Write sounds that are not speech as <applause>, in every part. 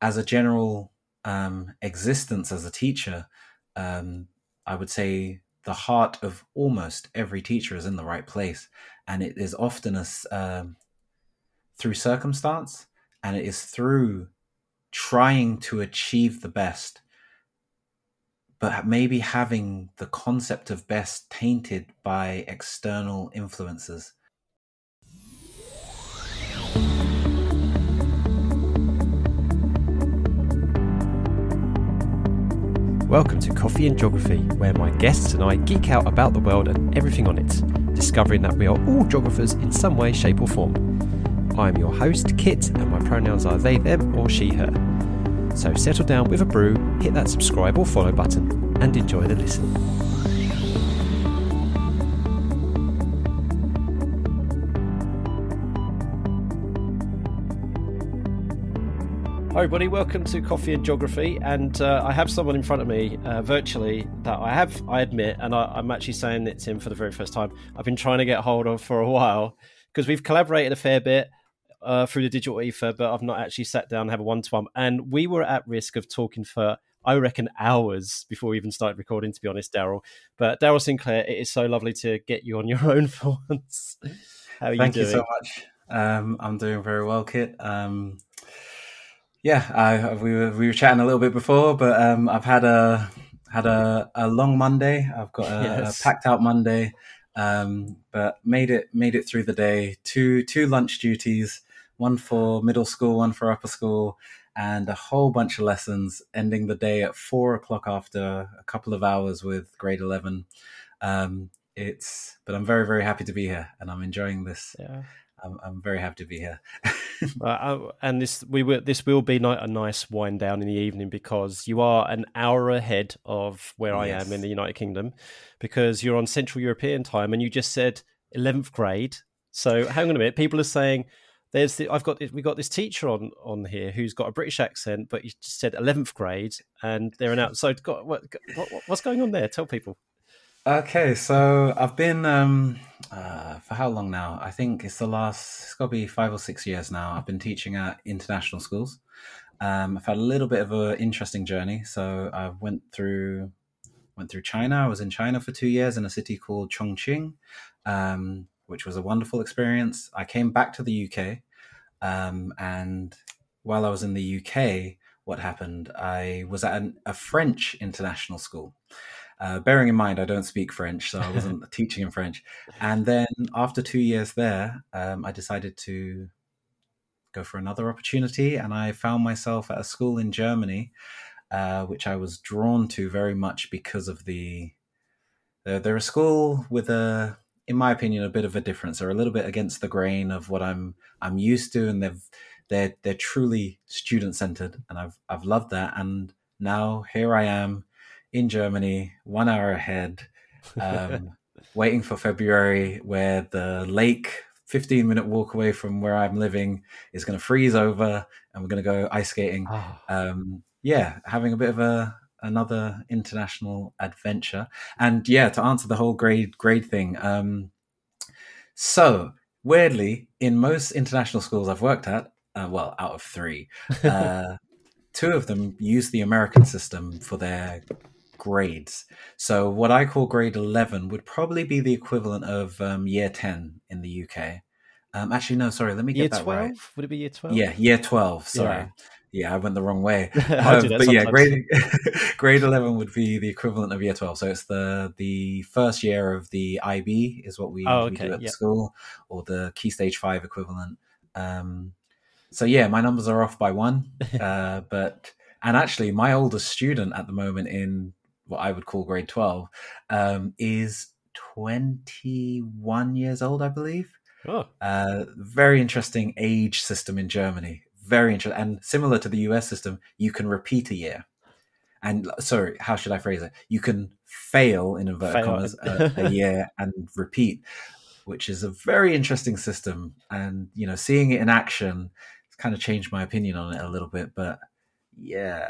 as a general um, existence as a teacher, um, I would say the heart of almost every teacher is in the right place, and it is often a, um, through circumstance, and it is through trying to achieve the best, but maybe having the concept of best tainted by external influences. Welcome to Coffee and Geography, where my guests and I geek out about the world and everything on it, discovering that we are all geographers in some way, shape, or form. I'm your host, Kit, and my pronouns are they, them, or she, her. So settle down with a brew, hit that subscribe or follow button, and enjoy the listen. Hi, everybody. Welcome to Coffee and Geography. And uh, I have someone in front of me uh, virtually that I have, I admit, and I, am actually saying it's him for the very first time. I've been trying to get hold of for a while because we've collaborated a fair bit uh, through the digital ether, but I've not actually sat down and have a one to one. And we were at risk of talking for, I reckon, hours before we even started recording, to be honest, Daryl. But Daryl Sinclair, it is so lovely to get you on your <laughs> own for once. How are Thank you doing? Thank you so much. Um, I'm doing very well, Kit. Um, yeah, I, we were we were chatting a little bit before, but um, I've had a had a, a long Monday. I've got a, yes. a packed out Monday, um, but made it made it through the day. Two two lunch duties, one for middle school, one for upper school, and a whole bunch of lessons. Ending the day at four o'clock after a couple of hours with grade eleven. Um, it's but I'm very very happy to be here, and I'm enjoying this. Yeah. I'm, I'm very happy to be here. <laughs> uh, and this we will this will be a nice wind down in the evening because you are an hour ahead of where I am in the United Kingdom, because you're on Central European time, and you just said eleventh grade. So hang on a minute, people are saying there's the, I've got we got this teacher on on here who's got a British accent, but you just said eleventh grade, and they're an out. So got, what, what, what's going on there? Tell people. Okay, so I've been um, uh, for how long now? I think it's the last. It's got to be five or six years now. I've been teaching at international schools. Um, I've had a little bit of an interesting journey. So I went through went through China. I was in China for two years in a city called Chongqing, um, which was a wonderful experience. I came back to the UK, um, and while I was in the UK, what happened? I was at an, a French international school. Uh, bearing in mind, I don't speak French, so I wasn't <laughs> teaching in French. And then after two years there, um, I decided to go for another opportunity, and I found myself at a school in Germany, uh, which I was drawn to very much because of the. They're, they're a school with a, in my opinion, a bit of a difference. They're a little bit against the grain of what I'm I'm used to, and they've they're they're truly student centered, and I've I've loved that. And now here I am in Germany, one hour ahead, um, <laughs> waiting for February, where the lake, 15 minute walk away from where I'm living, is going to freeze over and we're going to go ice skating. Oh. Um, yeah, having a bit of a another international adventure. And yeah, to answer the whole grade grade thing. Um, so weirdly, in most international schools I've worked at, uh, well, out of three, <laughs> uh, two of them use the American system for their grades. So what I call grade 11 would probably be the equivalent of um, year 10 in the UK. Um, actually, no, sorry, let me get year that 12? right. Would it be year 12? Yeah, year 12, sorry. Yeah. Yeah, I went the wrong way. <laughs> Um, but yeah, grade <laughs> grade eleven would be the equivalent of year twelve. So it's the the first year of the IB is what we, oh, okay. we do at yep. the school, or the Key Stage Five equivalent. Um, so yeah, my numbers are off by one, <laughs> uh, but and actually, my oldest student at the moment in what I would call grade 12, um, is 21 years old, I believe. Oh. Uh, very interesting age system in Germany. Very interesting. And similar to the US system, you can repeat a year. And sorry, how should I phrase it? You can fail, in inverted fail. commas, a, a <laughs> year and repeat, which is a very interesting system. And, you know, seeing it in action, it's kind of changed my opinion on it a little bit. But yeah,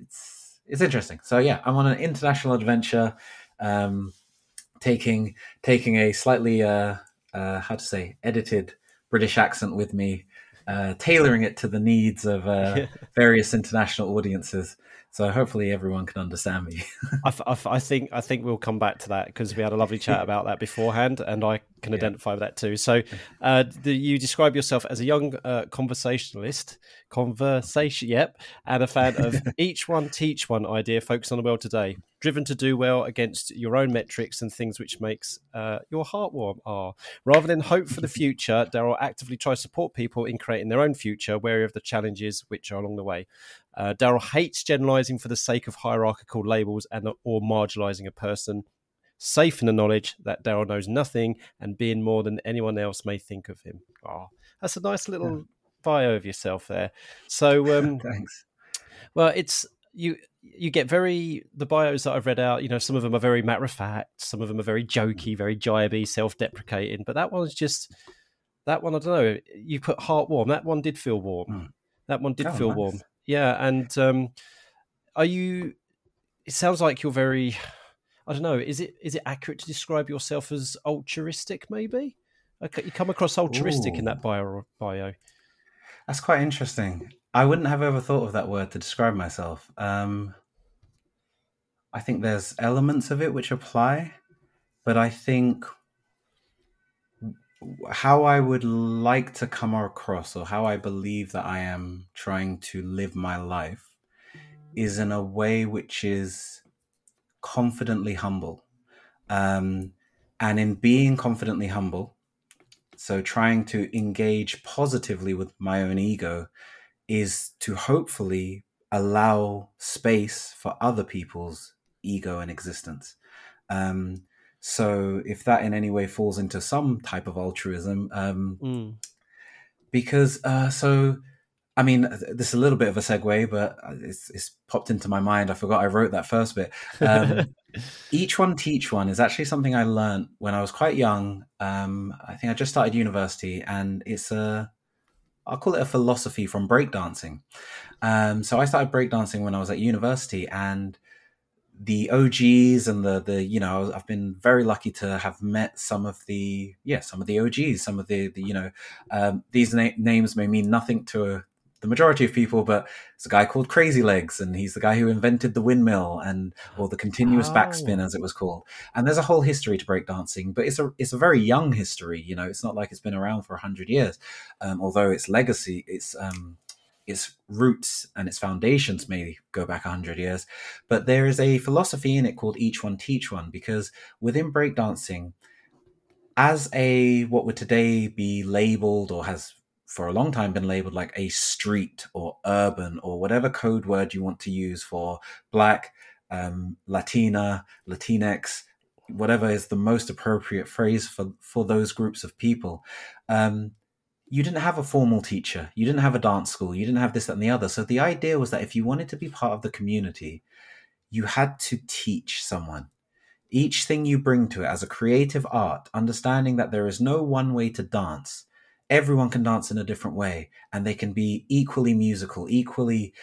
it's it's interesting. So yeah, I'm on an international adventure, um, taking taking a slightly uh, uh, how to say edited British accent with me uh, tailoring it to the needs of uh, <laughs> various international audiences. So hopefully everyone can understand me. <laughs> I, I, think I think we'll come back to that because we had a lovely chat about that beforehand, and I can yeah. identify with that too. So, uh, the, you describe yourself as a young uh, conversationalist, conversation, yep, and a fan of <laughs> each one teach one idea, focus on the world today, driven to do well against your own metrics and things which makes uh, your heart warm. Are rather than hope for the <laughs> future, Daryl actively tries to support people in creating their own future, wary of the challenges which are along the way. Uh, Daryl hates generalizing for the sake of hierarchical labels and or marginalizing a person. Safe in the knowledge that Daryl knows nothing and being more than anyone else may think of him. Oh, that's a nice little yeah. bio of yourself there. So, um, <laughs> thanks. Well, it's you. You get very the bios that I've read out. You know, some of them are very matter of fact. Some of them are very jokey, very jibey, self-deprecating. But that one's just that one. I don't know. You put heart warm. That one did feel warm. Mm. That one did oh, feel nice. warm. Yeah, and um, are you? It sounds like you're very. I don't know. Is it is it accurate to describe yourself as altruistic? Maybe okay, you come across altruistic Ooh. in that bio. Bio. That's quite interesting. I wouldn't have ever thought of that word to describe myself. Um, I think there's elements of it which apply, but I think how I would like to come across or how I believe that I am trying to live my life is in a way which is confidently humble. Um, and in being confidently humble, so trying to engage positively with my own ego is to hopefully allow space for other people's ego and existence. Um, so if that in any way falls into some type of altruism, um, mm. because uh, so I mean, this is a little bit of a segue, but it's, it's, popped into my mind. I forgot I wrote that first bit. Um, <laughs> each one teach one is actually something I learned when I was quite young. Um, I think I just started university, and it's a I'll call it a philosophy from breakdancing. Um, so I started breakdancing when I was at university, and the OGs and the the you know I've been very lucky to have met some of the yeah some of the OGs some of the, the you know um, these na- names may mean nothing to the majority of people but it's a guy called Crazy Legs and he's the guy who invented the windmill and or the continuous oh. backspin as it was called and there's a whole history to breakdancing but it's a it's a very young history you know it's not like it's been around for 100 years um, although its legacy it's um, its roots and its foundations may go back 100 years but there is a philosophy in it called each one teach one because within breakdancing as a what would today be labeled or has for a long time been labeled like a street or urban or whatever code word you want to use for black um, latina latinx whatever is the most appropriate phrase for for those groups of people um, you didn't have a formal teacher, you didn't have a dance school, you didn't have this, that, and the other. So the idea was that if you wanted to be part of the community, you had to teach someone. Each thing you bring to it as a creative art, understanding that there is no one way to dance. Everyone can dance in a different way, and they can be equally musical, equally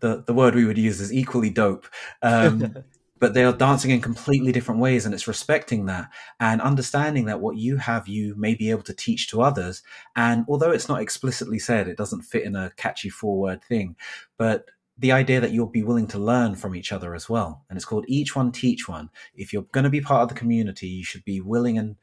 the, the word we would use is equally dope. Um, <laughs> but they are dancing in completely different ways and it's respecting that and understanding that what you have you may be able to teach to others and although it's not explicitly said it doesn't fit in a catchy four word thing but the idea that you'll be willing to learn from each other as well and it's called each one teach one if you're going to be part of the community you should be willing and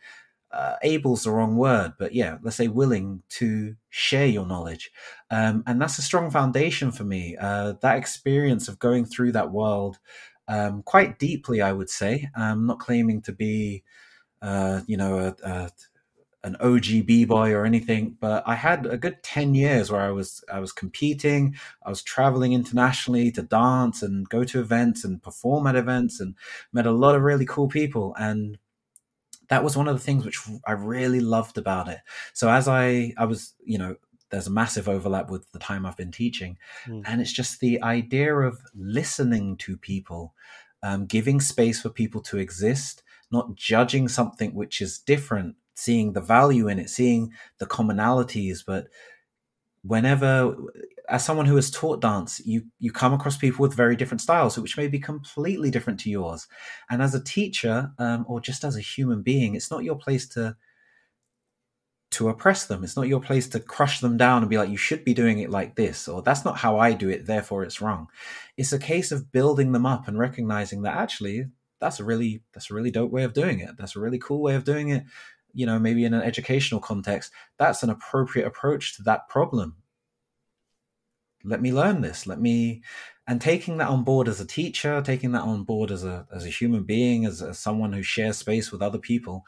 uh, able's the wrong word, but yeah, let's say willing to share your knowledge. Um, and that's a strong foundation for me. Uh, that experience of going through that world um, quite deeply, I would say. I'm not claiming to be, uh, you know, a, a, an OG b boy or anything, but I had a good ten years where I was I was competing. I was traveling internationally to dance and go to events and perform at events, and met a lot of really cool people. And that was one of the things which I really loved about it. So as I I was, you know, there's a massive overlap with the time I've been teaching. Mm. And it's just the idea of listening to people, um, giving space for people to exist, not judging something which is different, seeing the value in it, seeing the commonalities. But whenever, as someone who has taught dance, you, you come across people with very different styles, which may be completely different to yours. And as a teacher, um, or just as a human being, it's not your place to to oppress them. It's not your place to crush them down and be like, you should be doing it like this, or that's not how I do it, therefore it's wrong. It's a case of building them up and recognizing that actually that's a really that's a really dope way of doing it. That's a really cool way of doing it. You know, maybe in an educational context, that's an appropriate approach to that problem. Let me learn this. Let me and taking that on board as a teacher, taking that on board as a as a human being, as, as someone who shares space with other people,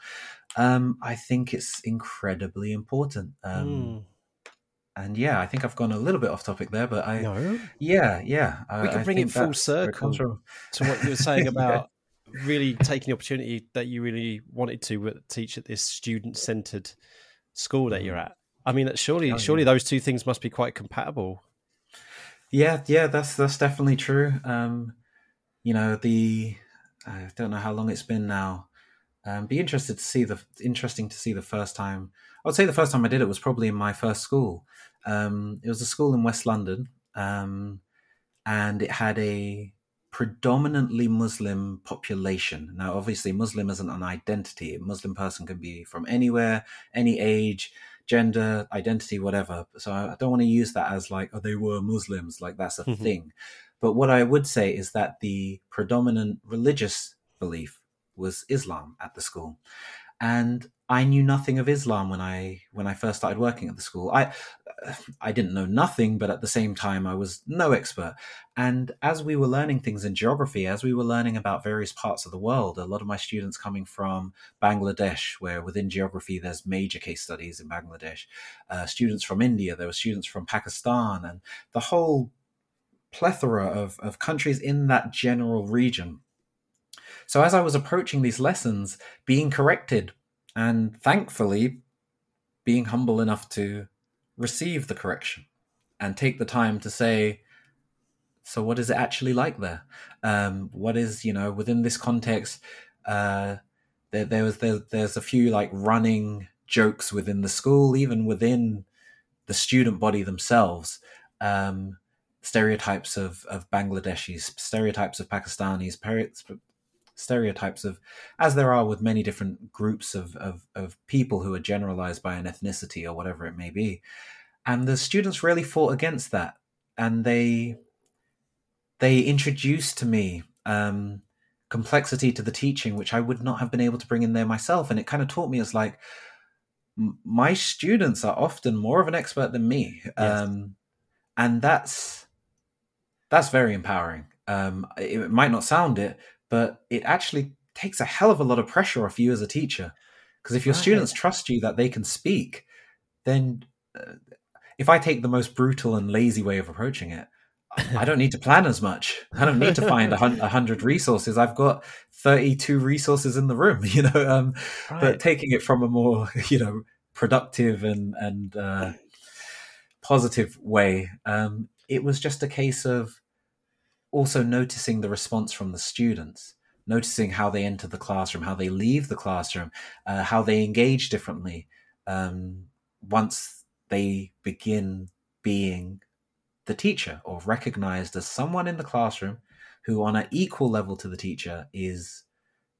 um, I think it's incredibly important. Um, mm. And yeah, I think I've gone a little bit off topic there, but I, no. yeah, yeah, we can bring it full circle to what you were saying <laughs> about yeah. really taking the opportunity that you really wanted to teach at this student-centered school that you're mm. at. I mean, surely, oh, surely yeah. those two things must be quite compatible. Yeah, yeah, that's that's definitely true. Um, you know, the I don't know how long it's been now. Um, be interested to see the interesting to see the first time. I would say the first time I did it was probably in my first school. Um, it was a school in West London, um, and it had a predominantly Muslim population. Now, obviously, Muslim isn't an identity. A Muslim person can be from anywhere, any age gender, identity, whatever. So I don't want to use that as like, oh, they were Muslims, like that's a mm-hmm. thing. But what I would say is that the predominant religious belief was Islam at the school. And I knew nothing of Islam when I when I first started working at the school. I <sighs> I didn't know nothing, but at the same time I was no expert. And as we were learning things in geography, as we were learning about various parts of the world, a lot of my students coming from Bangladesh, where within geography there's major case studies in Bangladesh, uh, students from India, there were students from Pakistan, and the whole plethora of, of countries in that general region. So as I was approaching these lessons, being corrected and thankfully being humble enough to receive the correction and take the time to say so what is it actually like there? Um, what is you know within this context uh, there, there was there, there's a few like running jokes within the school even within the student body themselves um, stereotypes of of bangladeshis stereotypes of pakistanis stereotypes of, as there are with many different groups of, of, of people who are generalized by an ethnicity or whatever it may be. And the students really fought against that. And they, they introduced to me um, complexity to the teaching, which I would not have been able to bring in there myself. And it kind of taught me as like, my students are often more of an expert than me. Yes. Um, and that's, that's very empowering. Um, it might not sound it, but it actually takes a hell of a lot of pressure off you as a teacher. Because if your right. students trust you that they can speak, then uh, if I take the most brutal and lazy way of approaching it, I don't need to plan as much. I don't need to find a hundred resources. I've got thirty-two resources in the room, <laughs> you know. Um, right. But taking it from a more, <laughs> you know, productive and and uh, positive way, um, it was just a case of also noticing the response from the students noticing how they enter the classroom how they leave the classroom uh, how they engage differently um, once they begin being the teacher or recognized as someone in the classroom who on an equal level to the teacher is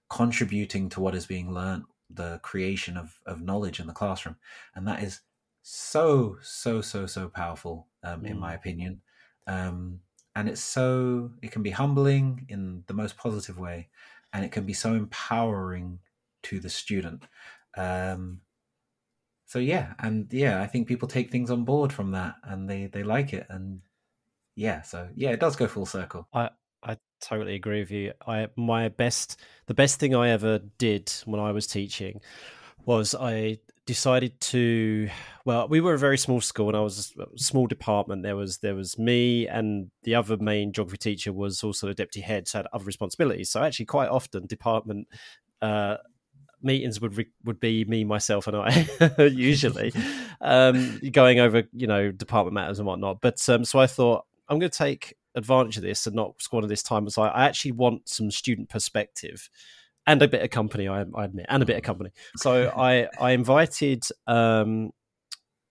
contributing to what is being learned the creation of, of knowledge in the classroom and that is so so so so powerful um, mm. in my opinion um, and it's so it can be humbling in the most positive way and it can be so empowering to the student. Um, so yeah and yeah i think people take things on board from that and they they like it and yeah so yeah it does go full circle. I i totally agree with you. I my best the best thing i ever did when i was teaching was i decided to well we were a very small school and i was a small department. There was there was me and the other main geography teacher was also a deputy head so had other responsibilities. So actually quite often department uh, meetings would re- would be me myself and i <laughs> usually um, going over you know department matters and whatnot. But um, so i thought i'm going to take advantage of this and not squander this time as I, I actually want some student perspective and a bit of company, I, I admit, and a bit of company. So <laughs> I I invited um,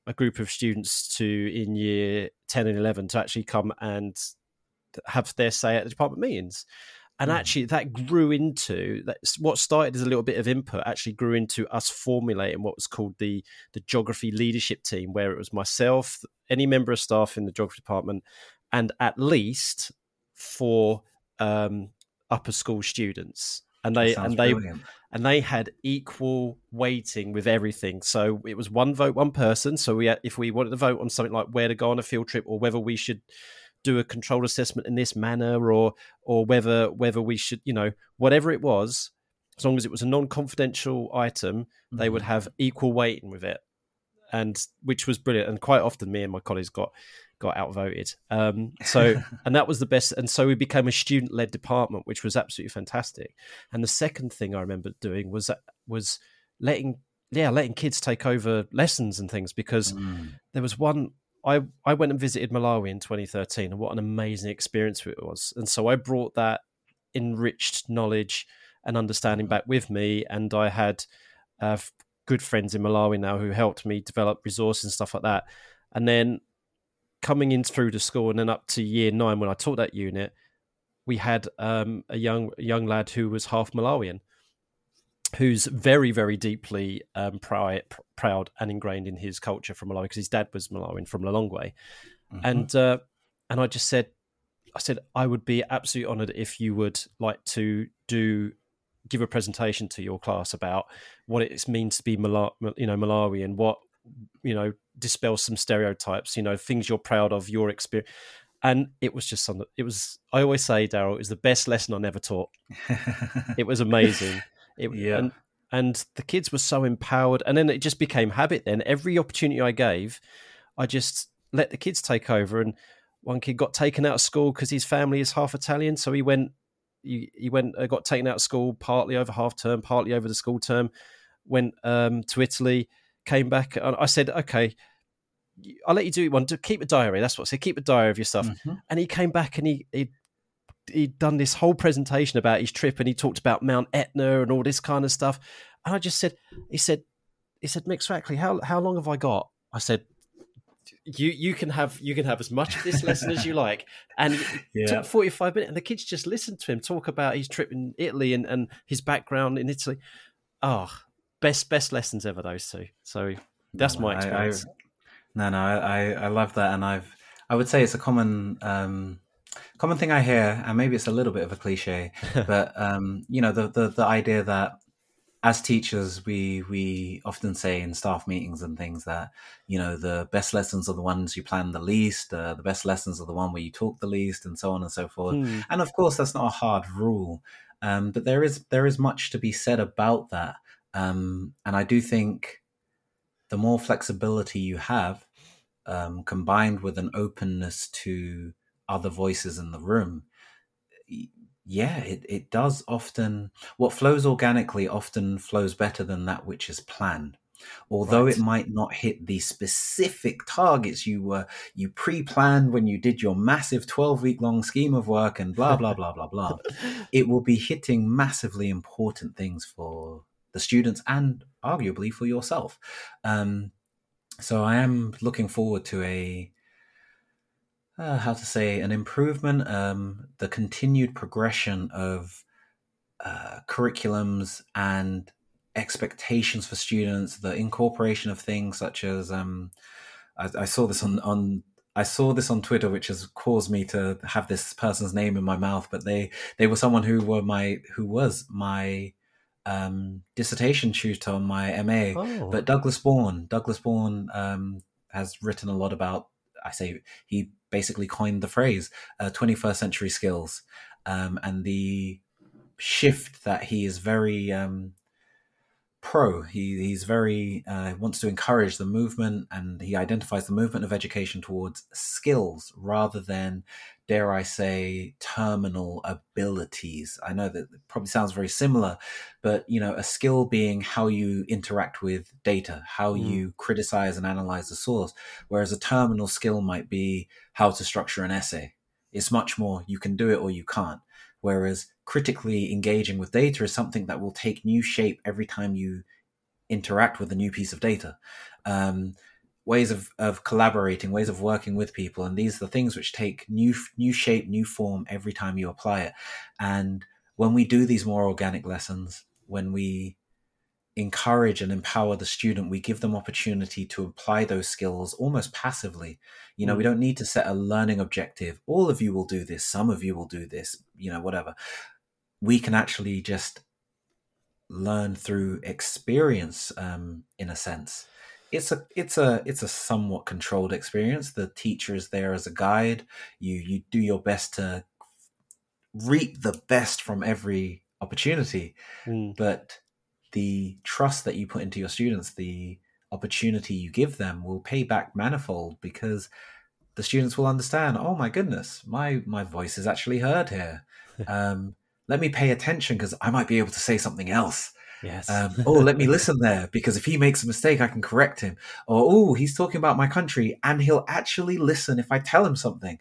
a group of students to in year ten and eleven to actually come and have their say at the department meetings. and actually that grew into that's what started as a little bit of input actually grew into us formulating what was called the the geography leadership team where it was myself any member of staff in the geography department and at least four um, upper school students and they and they brilliant. and they had equal weighting with everything so it was one vote one person so we had, if we wanted to vote on something like where to go on a field trip or whether we should do a controlled assessment in this manner or or whether whether we should you know whatever it was as long as it was a non-confidential item mm-hmm. they would mm-hmm. have equal weighting with it and which was brilliant and quite often me and my colleagues got got outvoted um, so <laughs> and that was the best and so we became a student-led department which was absolutely fantastic and the second thing i remember doing was was letting yeah letting kids take over lessons and things because mm. there was one I, I went and visited Malawi in 2013, and what an amazing experience it was. And so I brought that enriched knowledge and understanding back with me. And I had uh, good friends in Malawi now who helped me develop resources and stuff like that. And then coming in through the school and then up to year nine when I taught that unit, we had um, a young young lad who was half Malawian who's very, very deeply um, proud, proud and ingrained in his culture from Malawi because his dad was Malawian from Lilongwe, mm-hmm. and uh, and I just said, I said I would be absolutely honoured if you would like to do give a presentation to your class about what it means to be Mala- you know Malawi and what you know dispel some stereotypes, you know things you're proud of, your experience. And it was just something. It was. I always say, Daryl, it was the best lesson I never taught. it was amazing. <laughs> It, yeah. And, and the kids were so empowered. And then it just became habit then. Every opportunity I gave, I just let the kids take over. And one kid got taken out of school because his family is half Italian. So he went, he, he went, uh, got taken out of school partly over half term, partly over the school term, went um, to Italy, came back. And I said, okay, I'll let you do one. To keep a diary. That's what I said. Keep a diary of your stuff. Mm-hmm. And he came back and he, he he'd done this whole presentation about his trip and he talked about Mount Etna and all this kind of stuff. And I just said, he said, he said, Mx Rackley, how how long have I got? I said, you you can have you can have as much of this lesson as you like. And it <laughs> yeah. took 45 minutes and the kids just listened to him talk about his trip in Italy and, and his background in Italy. Oh, best best lessons ever those two. So that's no, my experience. I, I, no, no, I, I love that and I've I would say it's a common um common thing I hear, and maybe it's a little bit of a cliche, <laughs> but um, you know, the, the the idea that as teachers, we we often say in staff meetings and things that you know the best lessons are the ones you plan the least, uh, the best lessons are the one where you talk the least, and so on and so forth. Mm. And of course, that's not a hard rule, um, but there is there is much to be said about that. Um, and I do think the more flexibility you have, um, combined with an openness to other voices in the room yeah it, it does often what flows organically often flows better than that which is planned although right. it might not hit the specific targets you were you pre-planned when you did your massive 12 week long scheme of work and blah blah blah blah blah <laughs> it will be hitting massively important things for the students and arguably for yourself um, so i am looking forward to a uh, how to say an improvement, um, the continued progression of uh, curriculums and expectations for students, the incorporation of things such as um, I, I, saw this on on I saw this on Twitter, which has caused me to have this person's name in my mouth. But they they were someone who were my who was my um, dissertation tutor on my MA. Oh. But Douglas Bourn, Douglas Bourn um, has written a lot about. I say he basically coined the phrase uh, 21st century skills um, and the shift that he is very um, pro he, he's very uh, wants to encourage the movement and he identifies the movement of education towards skills rather than dare I say, terminal abilities. I know that probably sounds very similar, but you know, a skill being how you interact with data, how mm. you criticize and analyze the source, whereas a terminal skill might be how to structure an essay. It's much more you can do it or you can't. Whereas critically engaging with data is something that will take new shape every time you interact with a new piece of data. Um, ways of, of collaborating, ways of working with people, and these are the things which take new new shape, new form every time you apply it. And when we do these more organic lessons, when we encourage and empower the student, we give them opportunity to apply those skills almost passively. You know, mm. we don't need to set a learning objective. All of you will do this, some of you will do this, you know, whatever. We can actually just learn through experience um, in a sense it's a it's a it's a somewhat controlled experience the teacher is there as a guide you you do your best to reap the best from every opportunity mm. but the trust that you put into your students the opportunity you give them will pay back manifold because the students will understand oh my goodness my my voice is actually heard here <laughs> um, let me pay attention because i might be able to say something else Yes. Um, <laughs> oh, let me listen there because if he makes a mistake, I can correct him. Or oh, he's talking about my country, and he'll actually listen if I tell him something.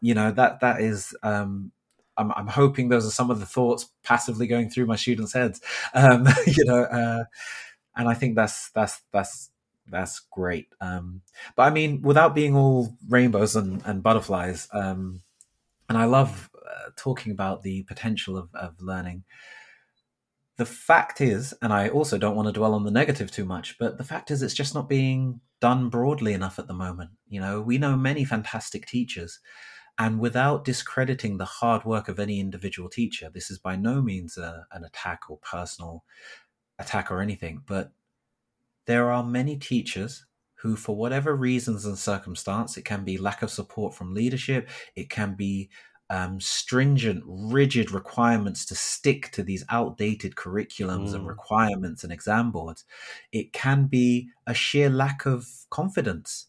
You know that that is. Um, I'm, I'm hoping those are some of the thoughts passively going through my students' heads. Um, <laughs> you know, uh, and I think that's that's that's that's great. Um, but I mean, without being all rainbows and, and butterflies, um, and I love uh, talking about the potential of, of learning the fact is, and I also don't want to dwell on the negative too much, but the fact is, it's just not being done broadly enough at the moment. You know, we know many fantastic teachers, and without discrediting the hard work of any individual teacher, this is by no means a, an attack or personal attack or anything, but there are many teachers who, for whatever reasons and circumstance, it can be lack of support from leadership, it can be um, stringent, rigid requirements to stick to these outdated curriculums mm. and requirements and exam boards. It can be a sheer lack of confidence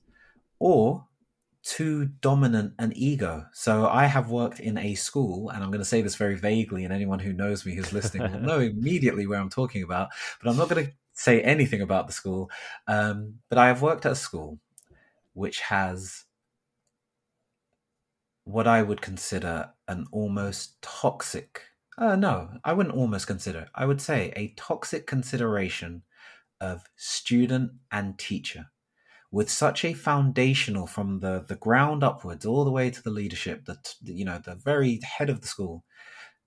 or too dominant an ego. So I have worked in a school, and I'm going to say this very vaguely, and anyone who knows me who's listening will know <laughs> immediately where I'm talking about, but I'm not going to say anything about the school. Um, but I have worked at a school which has what I would consider an almost toxic. Uh, no, I wouldn't almost consider. I would say a toxic consideration of student and teacher, with such a foundational from the the ground upwards, all the way to the leadership, the you know the very head of the school,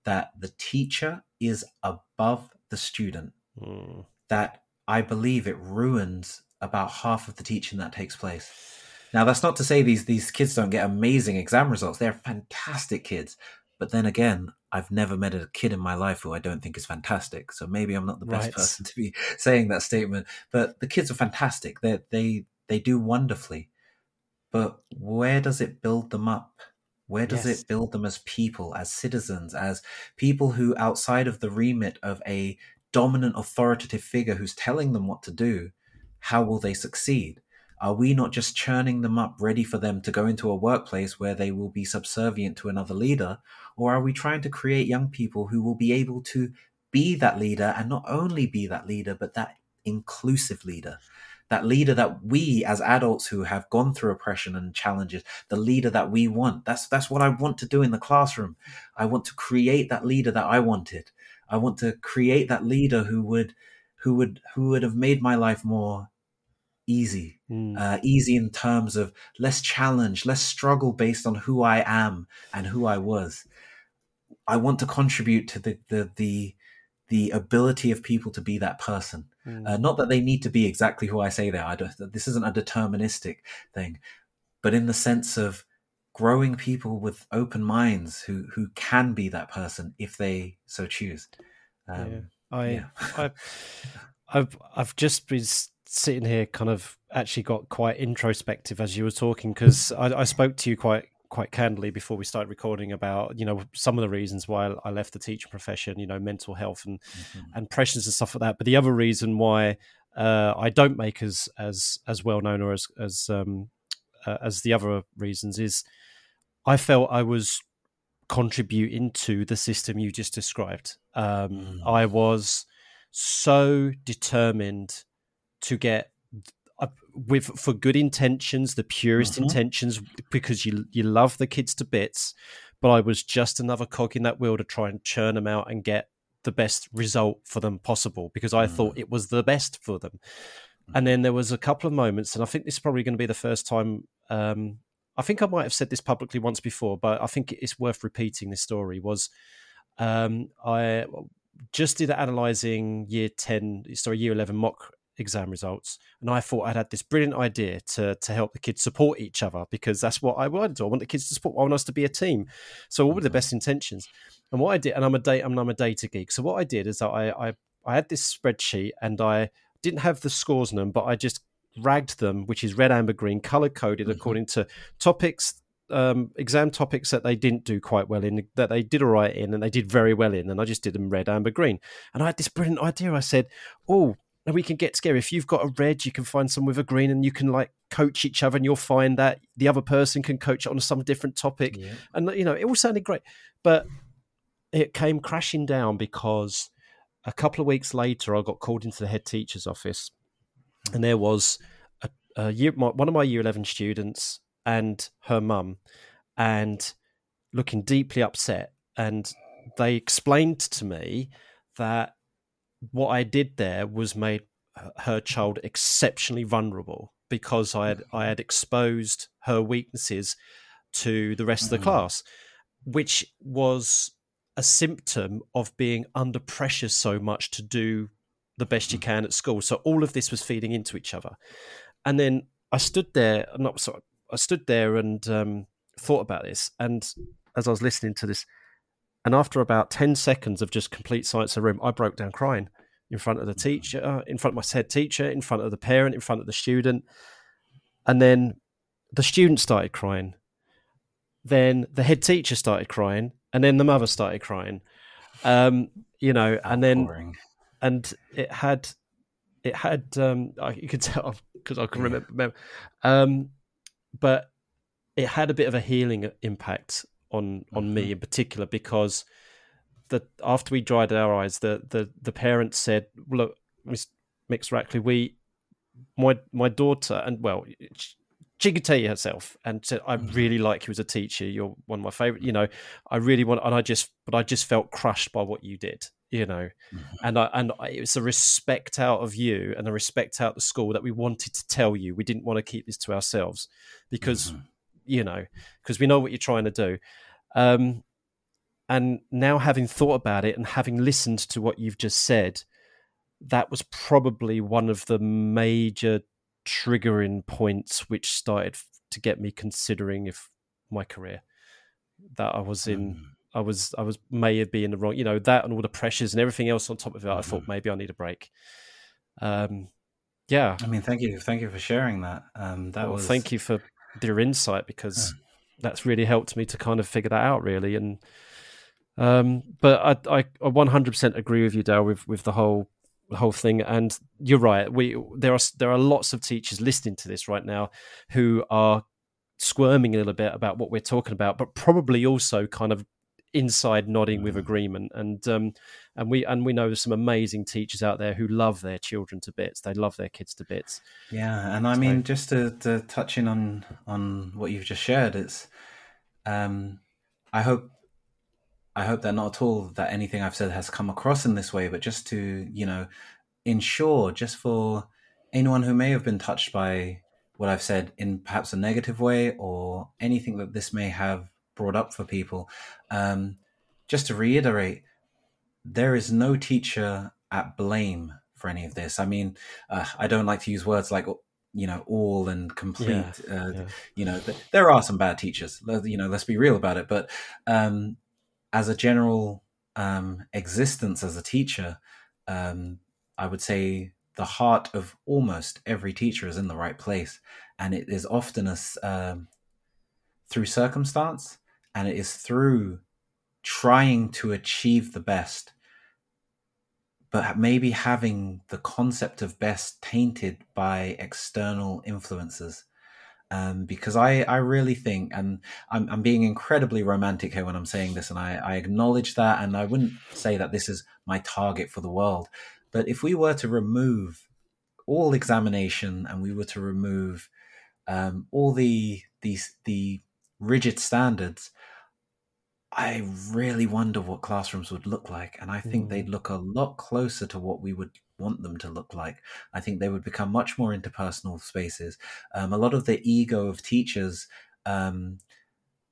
that the teacher is above the student. Mm. That I believe it ruins about half of the teaching that takes place now, that's not to say these these kids don't get amazing exam results. They're fantastic kids. But then again, I've never met a kid in my life who I don't think is fantastic. So maybe I'm not the best right. person to be <laughs> saying that statement. But the kids are fantastic. They they they do wonderfully. But where does it build them up? Where does yes. it build them as people, as citizens, as people who, outside of the remit of a dominant authoritative figure who's telling them what to do, how will they succeed? Are we not just churning them up ready for them to go into a workplace where they will be subservient to another leader? Or are we trying to create young people who will be able to be that leader and not only be that leader, but that inclusive leader? That leader that we as adults who have gone through oppression and challenges, the leader that we want. That's that's what I want to do in the classroom. I want to create that leader that I wanted. I want to create that leader who would who would who would have made my life more easy. Mm. Uh, easy in terms of less challenge, less struggle based on who I am and who I was. I want to contribute to the the the, the ability of people to be that person. Mm. Uh, not that they need to be exactly who I say they are. this isn't a deterministic thing, but in the sense of growing people with open minds who who can be that person if they so choose. Um, yeah. I, yeah. I, <laughs> I've I've just been sitting here kind of actually got quite introspective as you were talking because I, I, spoke to you quite quite candidly before we started recording about you know some of the reasons why I left the teaching profession you know mental health and mm-hmm. and pressures and stuff like that but the other reason why uh, I don't make as as as well known or as as um, uh, as the other reasons is I felt I was contributing to the system you just described um, mm. I was so determined to get with for good intentions, the purest mm-hmm. intentions, because you you love the kids to bits. But I was just another cog in that wheel to try and churn them out and get the best result for them possible because I mm. thought it was the best for them. And then there was a couple of moments, and I think this is probably going to be the first time. Um, I think I might have said this publicly once before, but I think it's worth repeating. This story was um, I just did analysing year ten, sorry, year eleven mock exam results, and I thought I'd had this brilliant idea to to help the kids support each other because that's what I wanted to. I want the kids to support. I want us to be a team. So all with the mm-hmm. best intentions. And what I did, and I'm a data, I'm, I'm a data geek. So what I did is that I, I I had this spreadsheet and I didn't have the scores in them, but I just ragged them, which is red, amber, green, color coded mm-hmm. according to topics, um, exam topics that they didn't do quite well in, that they did all right in, and they did very well in. And I just did them red, amber, green. And I had this brilliant idea. I said, Oh, we can get scary. If you've got a red, you can find some with a green, and you can like coach each other, and you'll find that the other person can coach on some different topic. Yeah. And you know, it all sounded great, but it came crashing down because a couple of weeks later, I got called into the head teacher's office, and there was a, a year, my, one of my year eleven students and her mum, and looking deeply upset. And they explained to me that what I did there was made her child exceptionally vulnerable because I had I had exposed her weaknesses to the rest mm. of the mm. class, which was a symptom of being under pressure so much to do the best you mm. can at school. So all of this was feeding into each other. And then I stood there, not sorry, I stood there and um, thought about this. And as I was listening to this, and after about 10 seconds of just complete silence in the room, I broke down crying in front of the mm. teacher, in front of my head teacher, in front of the parent, in front of the student. And then the student started crying. Then the head teacher started crying and then the mother started crying. Um, you know, and then boring. and it had it had um, I, you could <laughs> tell because I can remember, remember. Um, but it had a bit of a healing impact on on mm-hmm. me in particular because the after we dried our eyes, the the the parents said, "Look, Miss Mx Rackley, we my my daughter and well she could tell you herself and said, I mm. really like you as a teacher. You're one of my favorite, you know, I really want, and I just, but I just felt crushed by what you did, you know, mm-hmm. and I, and I, it was a respect out of you and a respect out the school that we wanted to tell you. We didn't want to keep this to ourselves because, mm-hmm. You know, because we know what you're trying to do. Um, and now having thought about it and having listened to what you've just said, that was probably one of the major triggering points which started to get me considering if my career that I was in. Mm. I was I was may have been the wrong, you know, that and all the pressures and everything else on top of it. Mm. I thought mm-hmm. maybe I need a break. Um, yeah. I mean, thank you, thank you for sharing that. Um, that well, was thank you for your insight because that's really helped me to kind of figure that out, really. And um, but I, I, I 100% agree with you, Dale, with with the whole the whole thing. And you're right. We there are there are lots of teachers listening to this right now who are squirming a little bit about what we're talking about, but probably also kind of inside nodding with mm. agreement. And um, and we and we know there's some amazing teachers out there who love their children to bits. They love their kids to bits. Yeah, and I so, mean just to, to touch in on on what you've just shared, it's um, I hope I hope that not at all that anything I've said has come across in this way, but just to, you know, ensure just for anyone who may have been touched by what I've said in perhaps a negative way or anything that this may have brought up for people, um, just to reiterate, there is no teacher at blame for any of this. I mean, uh, I don't like to use words like you know all and complete. Yeah, uh, yeah. You know, there are some bad teachers. You know, let's be real about it. But um, as a general um, existence as a teacher, um, I would say the heart of almost every teacher is in the right place, and it is often a, um, through circumstance, and it is through trying to achieve the best, but maybe having the concept of best tainted by external influences um, because I, I really think, and I'm, I'm being incredibly romantic here when I'm saying this, and I, I acknowledge that, and I wouldn't say that this is my target for the world. But if we were to remove all examination and we were to remove um, all the these the rigid standards, I really wonder what classrooms would look like. And I think Mm. they'd look a lot closer to what we would want them to look like. I think they would become much more interpersonal spaces. Um, a lot of the ego of teachers um,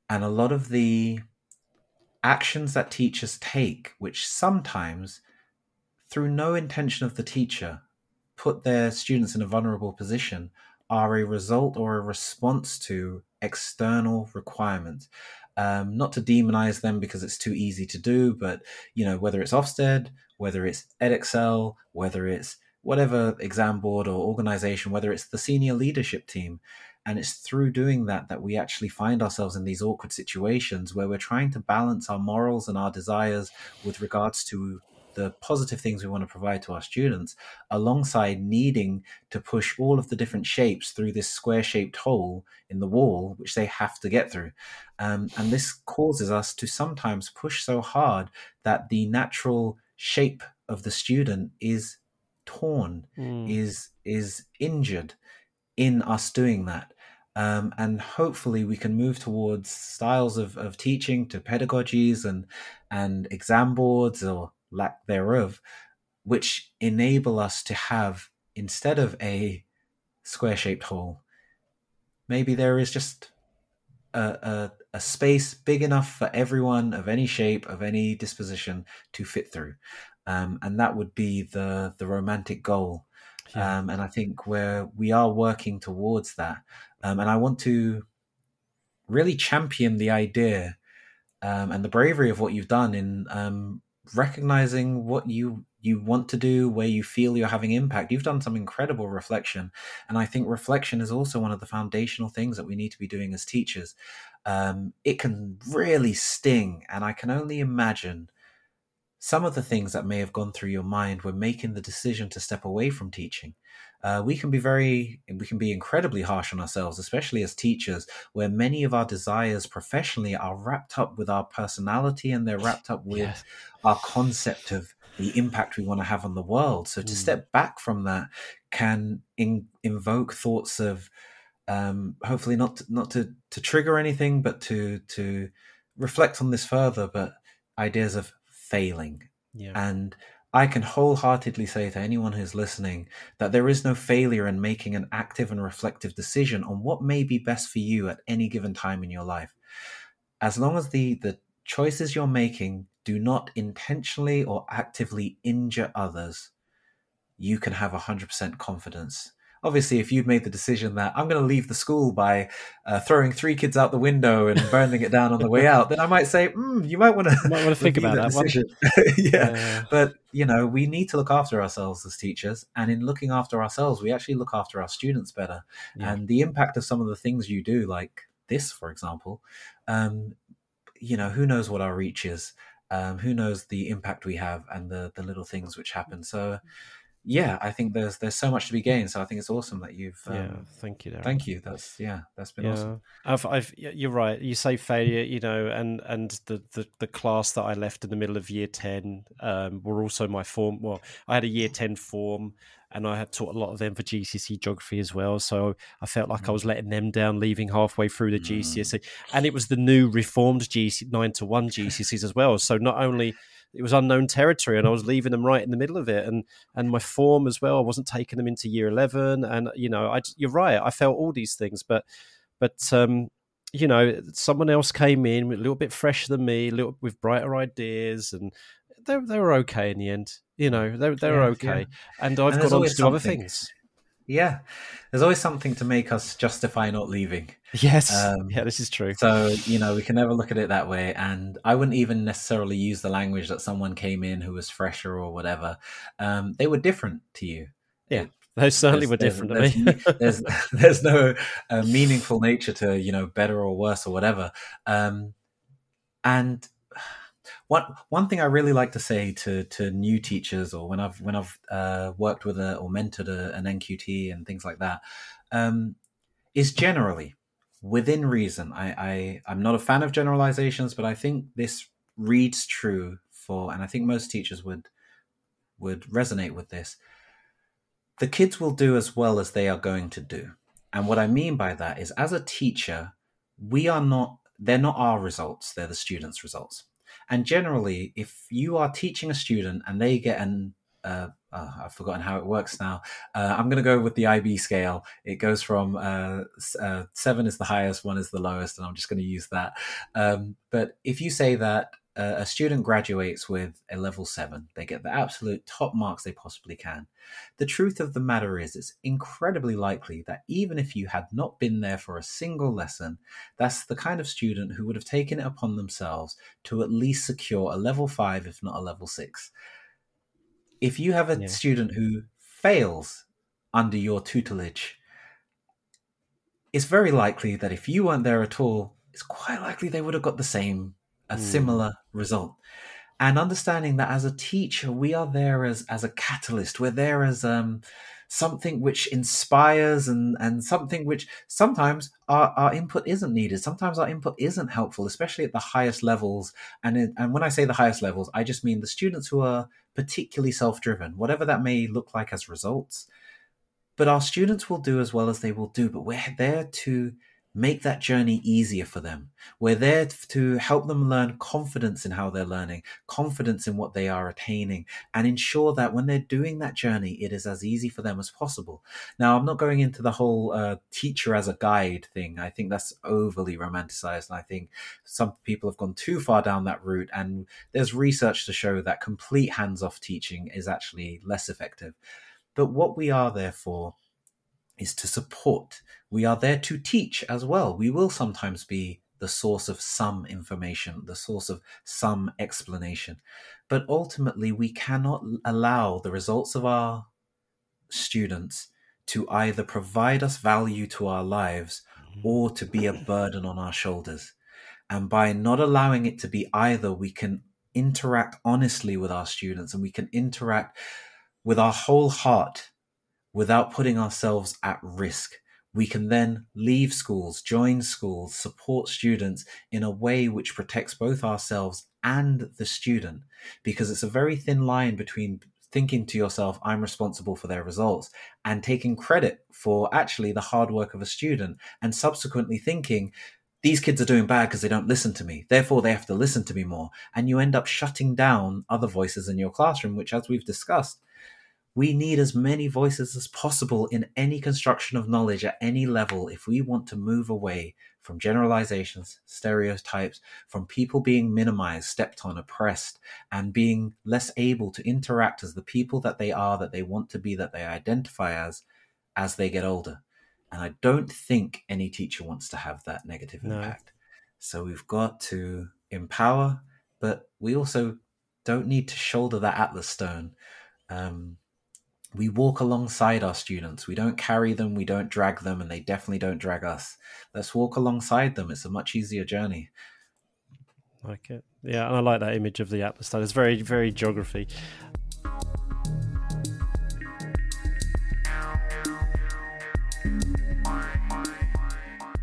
and a lot of the actions that teachers take, which sometimes, through no intention of the teacher, put their students in a vulnerable position, are a result or a response to external requirements. Um, not to demonize them because it's too easy to do, but you know whether it's Ofsted, whether it's Edexcel, whether it's whatever exam board or organization, whether it's the senior leadership team, and it's through doing that that we actually find ourselves in these awkward situations where we're trying to balance our morals and our desires with regards to the positive things we want to provide to our students alongside needing to push all of the different shapes through this square shaped hole in the wall which they have to get through um, and this causes us to sometimes push so hard that the natural shape of the student is torn Mm. is is injured in us doing that um, and hopefully we can move towards styles of, of teaching to pedagogies and and exam boards or lack thereof which enable us to have instead of a square shaped hole maybe there is just a, a, a space big enough for everyone of any shape of any disposition to fit through. Um, and that would be the the romantic goal. Yeah. um, and I think where we are working towards that, um, and I want to really champion the idea um, and the bravery of what you've done in um, recognizing what you you want to do, where you feel you're having impact. You've done some incredible reflection, and I think reflection is also one of the foundational things that we need to be doing as teachers. Um, it can really sting, and I can only imagine some of the things that may have gone through your mind when making the decision to step away from teaching. Uh, we can be very, we can be incredibly harsh on ourselves, especially as teachers, where many of our desires professionally are wrapped up with our personality and they're wrapped up with Yes. our concept of the impact we want to have on the world. So to Mm. step back from that can in, invoke thoughts of, um, hopefully not to, not to to trigger anything, but to to reflect on this further. But ideas of failing Yeah. and I can wholeheartedly say to anyone who's listening that there is no failure in making an active and reflective decision on what may be best for you at any given time in your life. As long as the, the choices you're making do not intentionally or actively injure others, you can have 100% confidence. Obviously, if you've made the decision that I'm going to leave the school by uh, throwing three kids out the window and burning it down on the way out, then I might say, mm, you might want to <laughs> Might want to think about that one. <laughs> yeah, Yeah. but you know we need to look after ourselves as teachers and in looking after ourselves we actually look after our students better Yeah. and the impact of some of the things you do like this for example um, you know who knows what our reach is um, who knows the impact we have and the the little things which happen so yeah i think there's there's so much to be gained so i think it's awesome that you've um, yeah. Thank you, Daryl. thank you that's yeah that's been awesome I've, I've, you're right. You say failure, you know, and and the, the, the class that I left in the middle of year ten um, were also my form. Well, I had a year ten form, and I had taught a lot of them for GCSE geography as well. So I felt like I was letting them down, leaving halfway through the Mm. GCSE, and it was the new reformed GC nine to one GCSEs as well. So not only it was unknown territory, and I was leaving them right in the middle of it, and and my form as well. I wasn't taking them into year eleven, and you know, I you're right. I felt all these things, but but um, you know, someone else came in a little bit fresher than me, a little with brighter ideas, and they they were okay in the end. You know, they they were Yeah, okay, yeah. and I've And got on to do other things. Yeah there's always something to make us justify not leaving Yes, Um, yeah, this is true. So, you know, we can never look at it that way. And I wouldn't even necessarily use the language that someone came in who was fresher or whatever. Um, they were different to you. Yeah, They certainly There's- were different there's, to me. <laughs> there's, <laughs> there's no uh, meaningful nature to, you know, better or worse or whatever. Um, and one one thing I really like to say to to new teachers, or when I've when I've uh, worked with a or mentored a, an NQT and things like that, um, is generally within reason. I, I I'm not a fan of generalizations, but I think this reads true for, and I think most teachers would would resonate with this. The kids will do as well as they are going to do, and what I mean by that is, as a teacher, we are not they're not our results; they're the students' results. And generally, if you are teaching a student and they get an uh, oh, I've forgotten how it works now. Uh, I'm going to go with the IB scale. It goes from uh, uh, seven is the highest, one is the lowest, and I'm just going to use that. Um, but if you say that uh, a student graduates with a level seven, they get the absolute top marks they possibly can. The truth of the matter is, it's incredibly likely that even if you had not been there for a single lesson, that's the kind of student who would have taken it upon themselves to at least secure a level five, if not a level six if you have a yeah. student who fails under your tutelage, it's very likely that if you weren't there at all, it's quite likely they would have got the same, a mm. similar result. And understanding that as a teacher, we are there as as a catalyst. We're there as um, something which inspires and and something which sometimes our, our input isn't needed sometimes our input isn't helpful especially at the highest levels and and when i say the highest levels i just mean the students who are particularly self-driven whatever that may look like as results but our students will do as well as they will do but we're there to make that journey easier for them. We're there to help them learn confidence in how they're learning, confidence in what they are attaining, and ensure that when they're doing that journey, it is as easy for them as possible. Now, I'm not going into the whole uh, teacher as a guide thing. I think that's overly romanticized. And I think some people have gone too far down that route. And there's research to show that complete hands off teaching is actually less effective. But what we are there for is to support. We are there to teach as well. We will sometimes be the source of some information, the source of some explanation. But ultimately, we cannot allow the results of our students to either provide us value to our lives mm-hmm. or to be a burden on our shoulders. And by not allowing it to be either, we can interact honestly with our students and we can interact with our whole heart without putting ourselves at risk. We can then leave schools, join schools, support students in a way which protects both ourselves and the student, because it's a very thin line between thinking to yourself, I'm responsible for their results, and taking credit for actually the hard work of a student, and subsequently thinking, these kids are doing bad because they don't listen to me. Therefore, they have to listen to me more. And you end up shutting down other voices in your classroom, which, as we've discussed, we need as many voices as possible in any construction of knowledge at any level if we want to move away from generalizations, stereotypes, from people being minimized, stepped on, oppressed, and being less able to interact as the people that they are, that they want to be, that they identify as, as they get older. And I don't think any teacher wants to have that negative no. impact. So we've got to empower, but we also don't need to shoulder that Atlas stone. Um, we walk alongside our students. We don't carry them, we don't drag them, and they definitely don't drag us. Let's walk alongside them. It's a much easier journey. Like it. Yeah, and I like that image of the Atlas. It's very, very geography.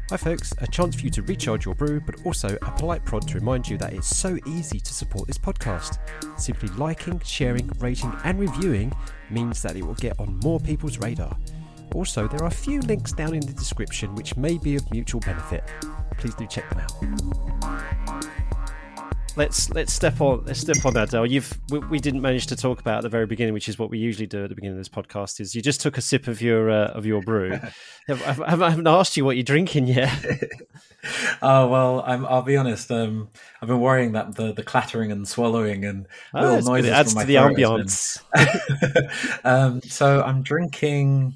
Hi, folks. A chance for you to recharge your brew, but also a polite prod to remind you that it's so easy to support this podcast. Simply liking, sharing, rating, and reviewing means that it will get on more people's radar. Also, there are a few links down in the description which may be of mutual benefit. Please do check them out let's let's step on let's step on that, Daryl. You've we, we, didn't manage to talk about at the very beginning, which is what we usually do at the beginning of this podcast. Is you just took a sip of your uh, of your brew. <laughs> I haven't asked you what you're drinking yet. oh <laughs> well, i will be honest. Um, I've been worrying that the the clattering and swallowing and oh, little noises it adds to the ambience. <laughs> um, so I'm drinking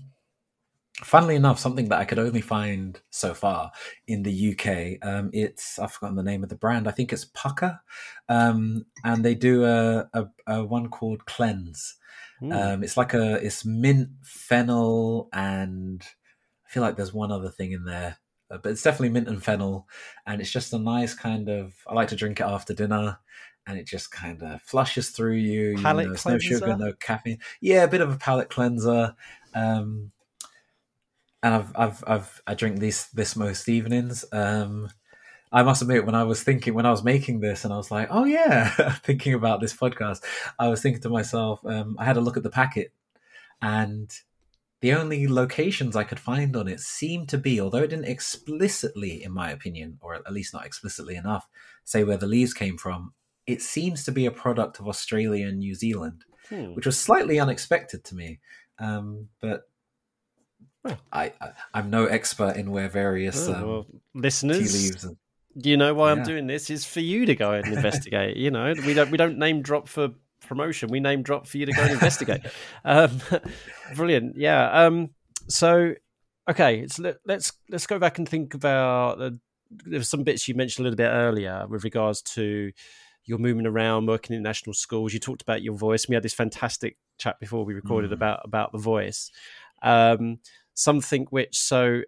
funnily enough, something that I could only find so far in the UK. Um, it's I've forgotten the name of the brand. I think it's Pukka, um, and they do a, a, a, one called Cleanse. Um, it's like a it's mint, fennel, and I feel like there's one other thing in there, uh, but it's definitely mint and fennel, and it's just a nice kind of. I like to drink it after dinner. And it just kind of flushes through you. Palate you know, no sugar, no caffeine. Yeah, a bit of a palate cleanser. Um, and I've I've I've I drink these this most evenings. Um, I must admit, when I was thinking, when I was making this, and I was like, oh yeah, <laughs> thinking about this podcast, I was thinking to myself, um, I had a look at the packet, and the only locations I could find on it seemed to be, although it didn't explicitly, in my opinion, or at least not explicitly enough, say where the leaves came from, it seems to be a product of Australia and New Zealand, hmm. which was slightly unexpected to me. Um, but well, I, I am no expert in where various oh, um, well, listeners. And, you know why yeah. I'm doing this is for you to go and investigate. you know, we don't we don't name drop for promotion. We name drop for you to go and investigate. <laughs> Um, <laughs> brilliant, yeah. Um, so, okay, so let, let's let's go back and think about there were some bits you mentioned a little bit earlier with regards to your moving around, working in national schools. You talked about your voice. We had this fantastic chat before we recorded mm. about about the voice. Um, something which so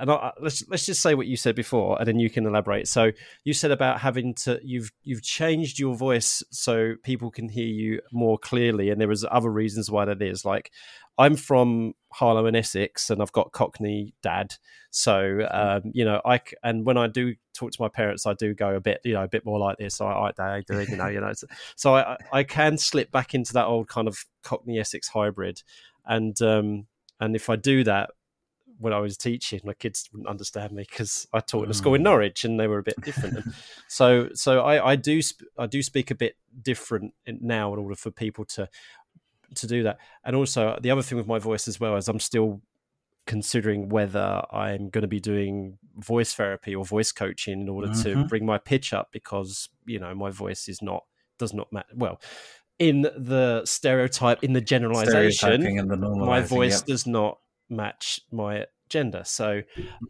and I, let's let's just say what you said before, and then you can elaborate. So you said about having to you've you've changed your voice so people can hear you more clearly, and there is other reasons why that is. Like I'm from Harlow and Essex, and I've got Cockney dad, so um, you know I and when I do talk to my parents, I do go a bit you know a bit more like this. So I, I do you know you know. So I I can slip back into that old kind of Cockney Essex hybrid, and um, and if I do that when I was teaching, my kids wouldn't understand me because I taught in a school in mm. Norwich and they were a bit different. <laughs> so, so I, I do sp- I do speak a bit different now in order for people to to do that. And also, the other thing with my voice as well is I'm still considering whether I'm going to be doing voice therapy or voice coaching in order mm-hmm. to bring my pitch up because you know my voice is not does not matter well in the stereotype in the generalization my voice yep. does not match my gender. So,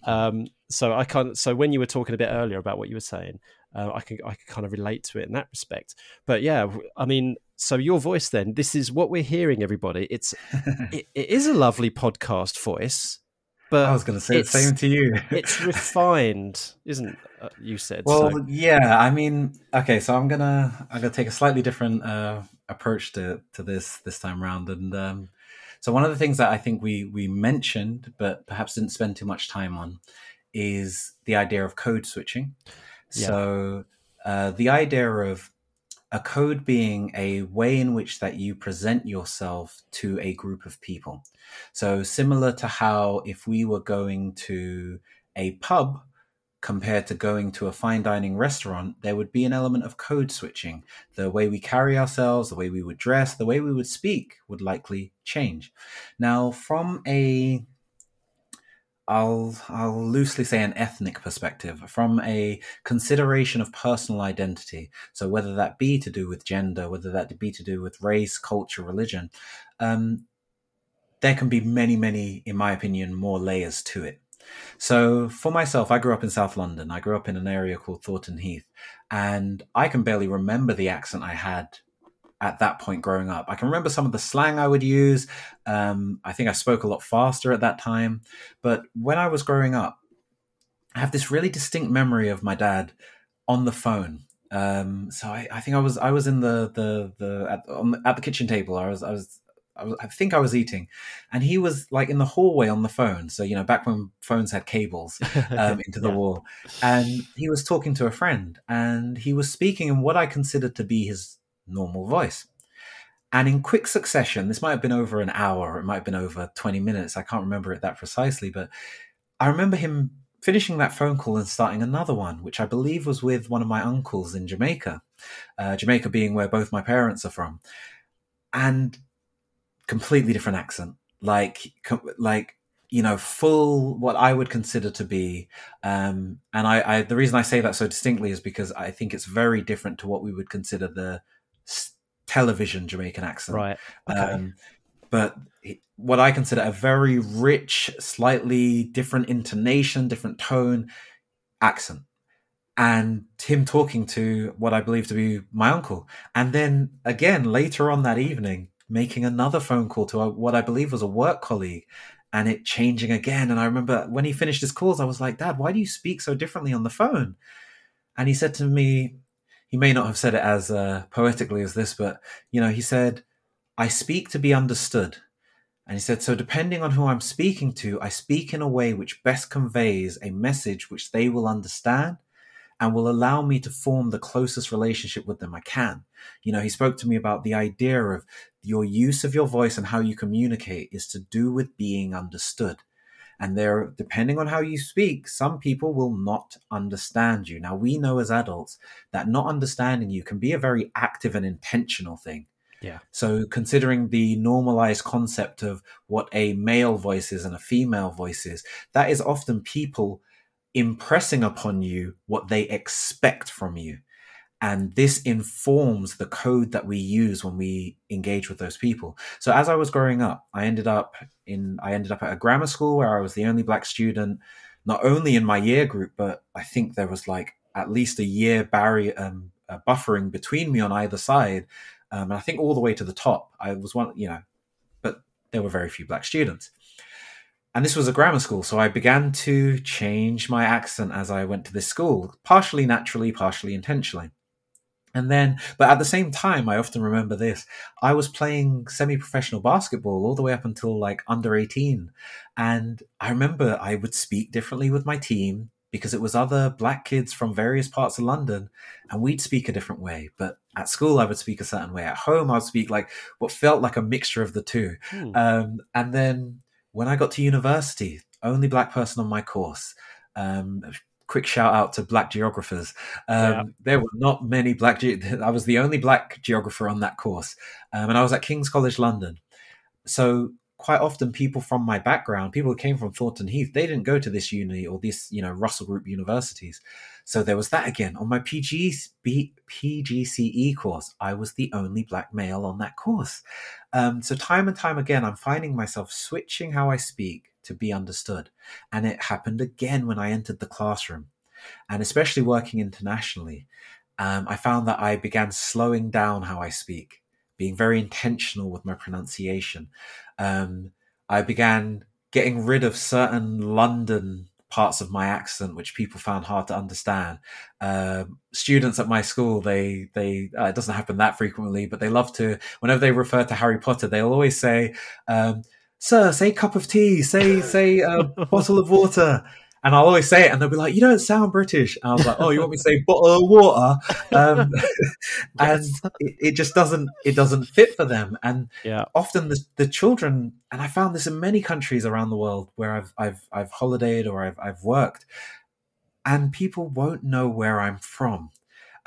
um, so I can't. So when you were talking a bit earlier about what you were saying, uh, I can I can kind of relate to it in that respect. But yeah, I mean, so your voice then. This is what we're hearing, everybody. It's <laughs> it, it is a lovely podcast voice. But I was going to say the same to you. it's <laughs> refined, isn't uh, you said? Well, so. yeah. I mean, okay. So I'm gonna I'm gonna take a slightly different uh, approach to to this this time around, and um, so one of the things that I think we we mentioned, but perhaps didn't spend too much time on, is the idea of code switching. Yeah. So uh, the idea of a code being a way in which that you present yourself to a group of people. So similar to how if we were going to a pub compared to going to a fine dining restaurant, there would be an element of code switching. The way we carry ourselves, the way we would dress, the way we would speak would likely change. Now, from a I'll I'll loosely say an ethnic perspective, from a consideration of personal identity. So whether that be to do with gender, whether that be to do with race, culture, religion, um, there can be many, many, in my opinion, more layers to it. So for myself, I grew up in South London. I grew up in an area called Thornton Heath, and I can barely remember the accent I had at that point growing up. I can remember some of the slang I would use. Um, I think I spoke a lot faster at that time. But when I was growing up, I have this really distinct memory of my dad on the phone. Um, so I, I, think I was I was in the the the at, the at the kitchen table. I was I was I, was, I think I was eating, and he was like in the hallway on the phone. So you know, back when phones had cables <laughs> um, into the yeah. wall, and he was talking to a friend, and he was speaking in what I considered to be his normal voice. And in quick succession, this might have been over an hour, it might have been over twenty minutes. I can't remember it that precisely, but I remember him finishing that phone call and starting another one, which I believe was with one of my uncles in Jamaica, uh, Jamaica being where both my parents are from. And completely different accent, like like you know full what I would consider to be. Um, and I, I the reason I say that so distinctly is because I think it's very different to what we would consider the television Jamaican accent, right? Okay. Um, but what I consider a very rich, slightly different intonation, different tone accent and him talking to what I believe to be my uncle. And then again, later on that evening, making another phone call to what I believe was a work colleague and it changing again. And I remember when he finished his calls, I was like, Dad, why do you speak so differently on the phone? And he said to me, he may not have said it as uh, poetically as this, but you know, he said, I speak to be understood. And he said, so depending on who I'm speaking to, I speak in a way which best conveys a message which they will understand and will allow me to form the closest relationship with them I can. You know, he spoke to me about the idea of your use of your voice and how you communicate is to do with being understood. And there, depending on how you speak, some people will not understand you. Now, we know as adults that not understanding you can be a very active and intentional thing. Yeah. So, considering the normalized concept of what a male voice is and a female voice is, that is often people impressing upon you what they expect from you. And this informs the code that we use when we engage with those people. So as I was growing up, I ended up in I ended up at a grammar school where I was the only black student, not only in my year group, but I think there was like at least a year barrier um, uh, buffering between me on either side. Um, and I think all the way to the top, I was one, you know, but there were very few black students. And this was a grammar school, so I began to change my accent as I went to this school, partially naturally, partially intentionally. And then, but at the same time, I often remember this. I was playing semi professional basketball all the way up until like under 18. And I remember I would speak differently with my team because it was other black kids from various parts of London and we'd speak a different way. But at school, I would speak a certain way. At home, I would speak like what felt like a mixture of the two. Hmm. Um, and then when I got to university, only black person on my course. Um, quick shout out to black geographers. Um, yeah. There were not many black. Ge- I was the only black geographer on that course, um, and I was at King's College London. So quite often, people from my background, people who came from Thornton Heath, they didn't go to this uni or this, you know, Russell Group universities. So there was that again on my PG, PGCE course. I was the only black male on that course. Um, so time and time again, I'm finding myself switching how I speak to be understood, and it happened again when I entered the classroom, and especially working internationally. Um, I found that I began slowing down how I speak, being very intentional with my pronunciation. Um, I began getting rid of certain London parts of my accent which people found hard to understand. Um, students at my school, they they uh, it doesn't happen that frequently, but they love to. Whenever they refer to Harry Potter, they'll always say, um, "Sir, say cup of tea, say say a <laughs> bottle of water." And I'll always say it, and they'll be like, "You don't sound British." And I was like, "Oh, you want me to say bottle of water?" Um, <laughs> <laughs> and it, it, just doesn't it doesn't fit for them. And yeah. often the, the children, and I found this in many countries around the world where I've I've I've holidayed or I've I've worked, and people won't know where I'm from.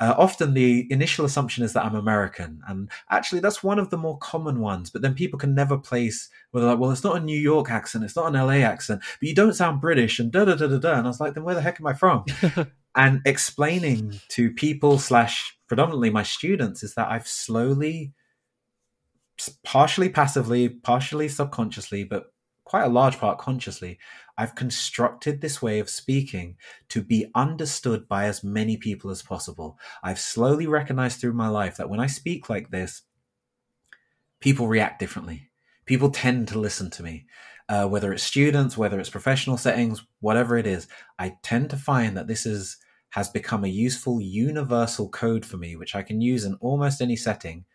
Uh, often the initial assumption is that I'm American, and actually that's one of the more common ones. But then people can never place whether like, well, it's not a New York accent, it's not an LA accent, but you don't sound British, and da da da da da. And I was like, then where the heck am I from? <laughs> and explaining to people slash predominantly my students is that I've slowly, partially passively, partially subconsciously, but quite a large part consciously, I've constructed this way of speaking to be understood by as many people as possible. I've slowly recognized through my life that when I speak like this, people react differently. People tend to listen to me. Uh, whether it's students, whether it's professional settings, whatever it is, I tend to find that this is has become a useful universal code for me, which I can use in almost any setting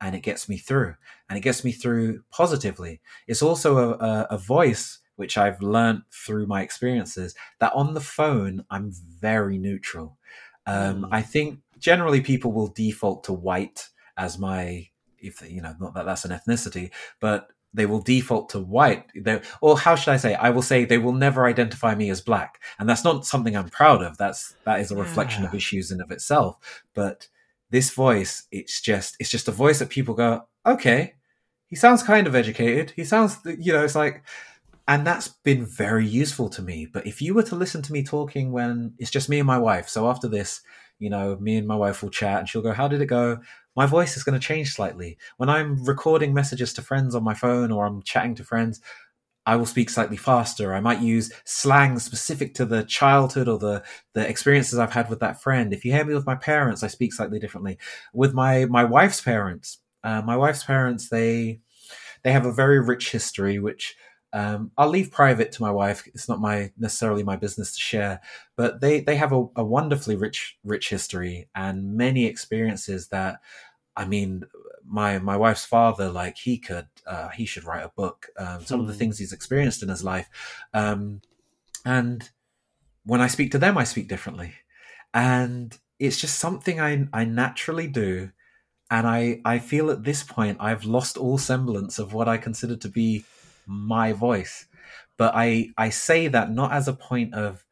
and it gets me through and it gets me through positively it's also a, a, a, voice which i've learned through my experiences that on the phone i'm very neutral. Um, mm. i think generally people will default to white as my if you know not that that's an ethnicity but they will default to white. They, or how should i say i will say they will never identify me as black. And that's not something i'm proud of. That's that is a reflection yeah. of issues in of itself. But this voice it's just it's just a voice that people go okay he sounds kind of educated. He sounds you know it's like and that's been very useful to me but if you were to listen to me talking when it's just me and my wife so after this you know me and my wife will chat and she'll go how did it go my voice is going to change slightly when i'm recording messages to friends on my phone or i'm chatting to friends I will speak slightly faster. I might use slang specific to the childhood or the, the experiences I've had with that friend. If you hear me with my parents, I speak slightly differently. With my, my wife's parents, uh, my wife's parents, they, they have a very rich history, which um, I'll leave private to my wife. It's not my necessarily my business to share, but they, they have a, a wonderfully rich, rich history and many experiences that, I mean, my my wife's father like he could uh, he should write a book um, some mm. of the hmm. things he's experienced in his life um, and when i speak to them i speak differently and it's just something I I naturally do, and I I feel at this point I've lost all semblance of what I consider to be my voice, but I I say that not as a point of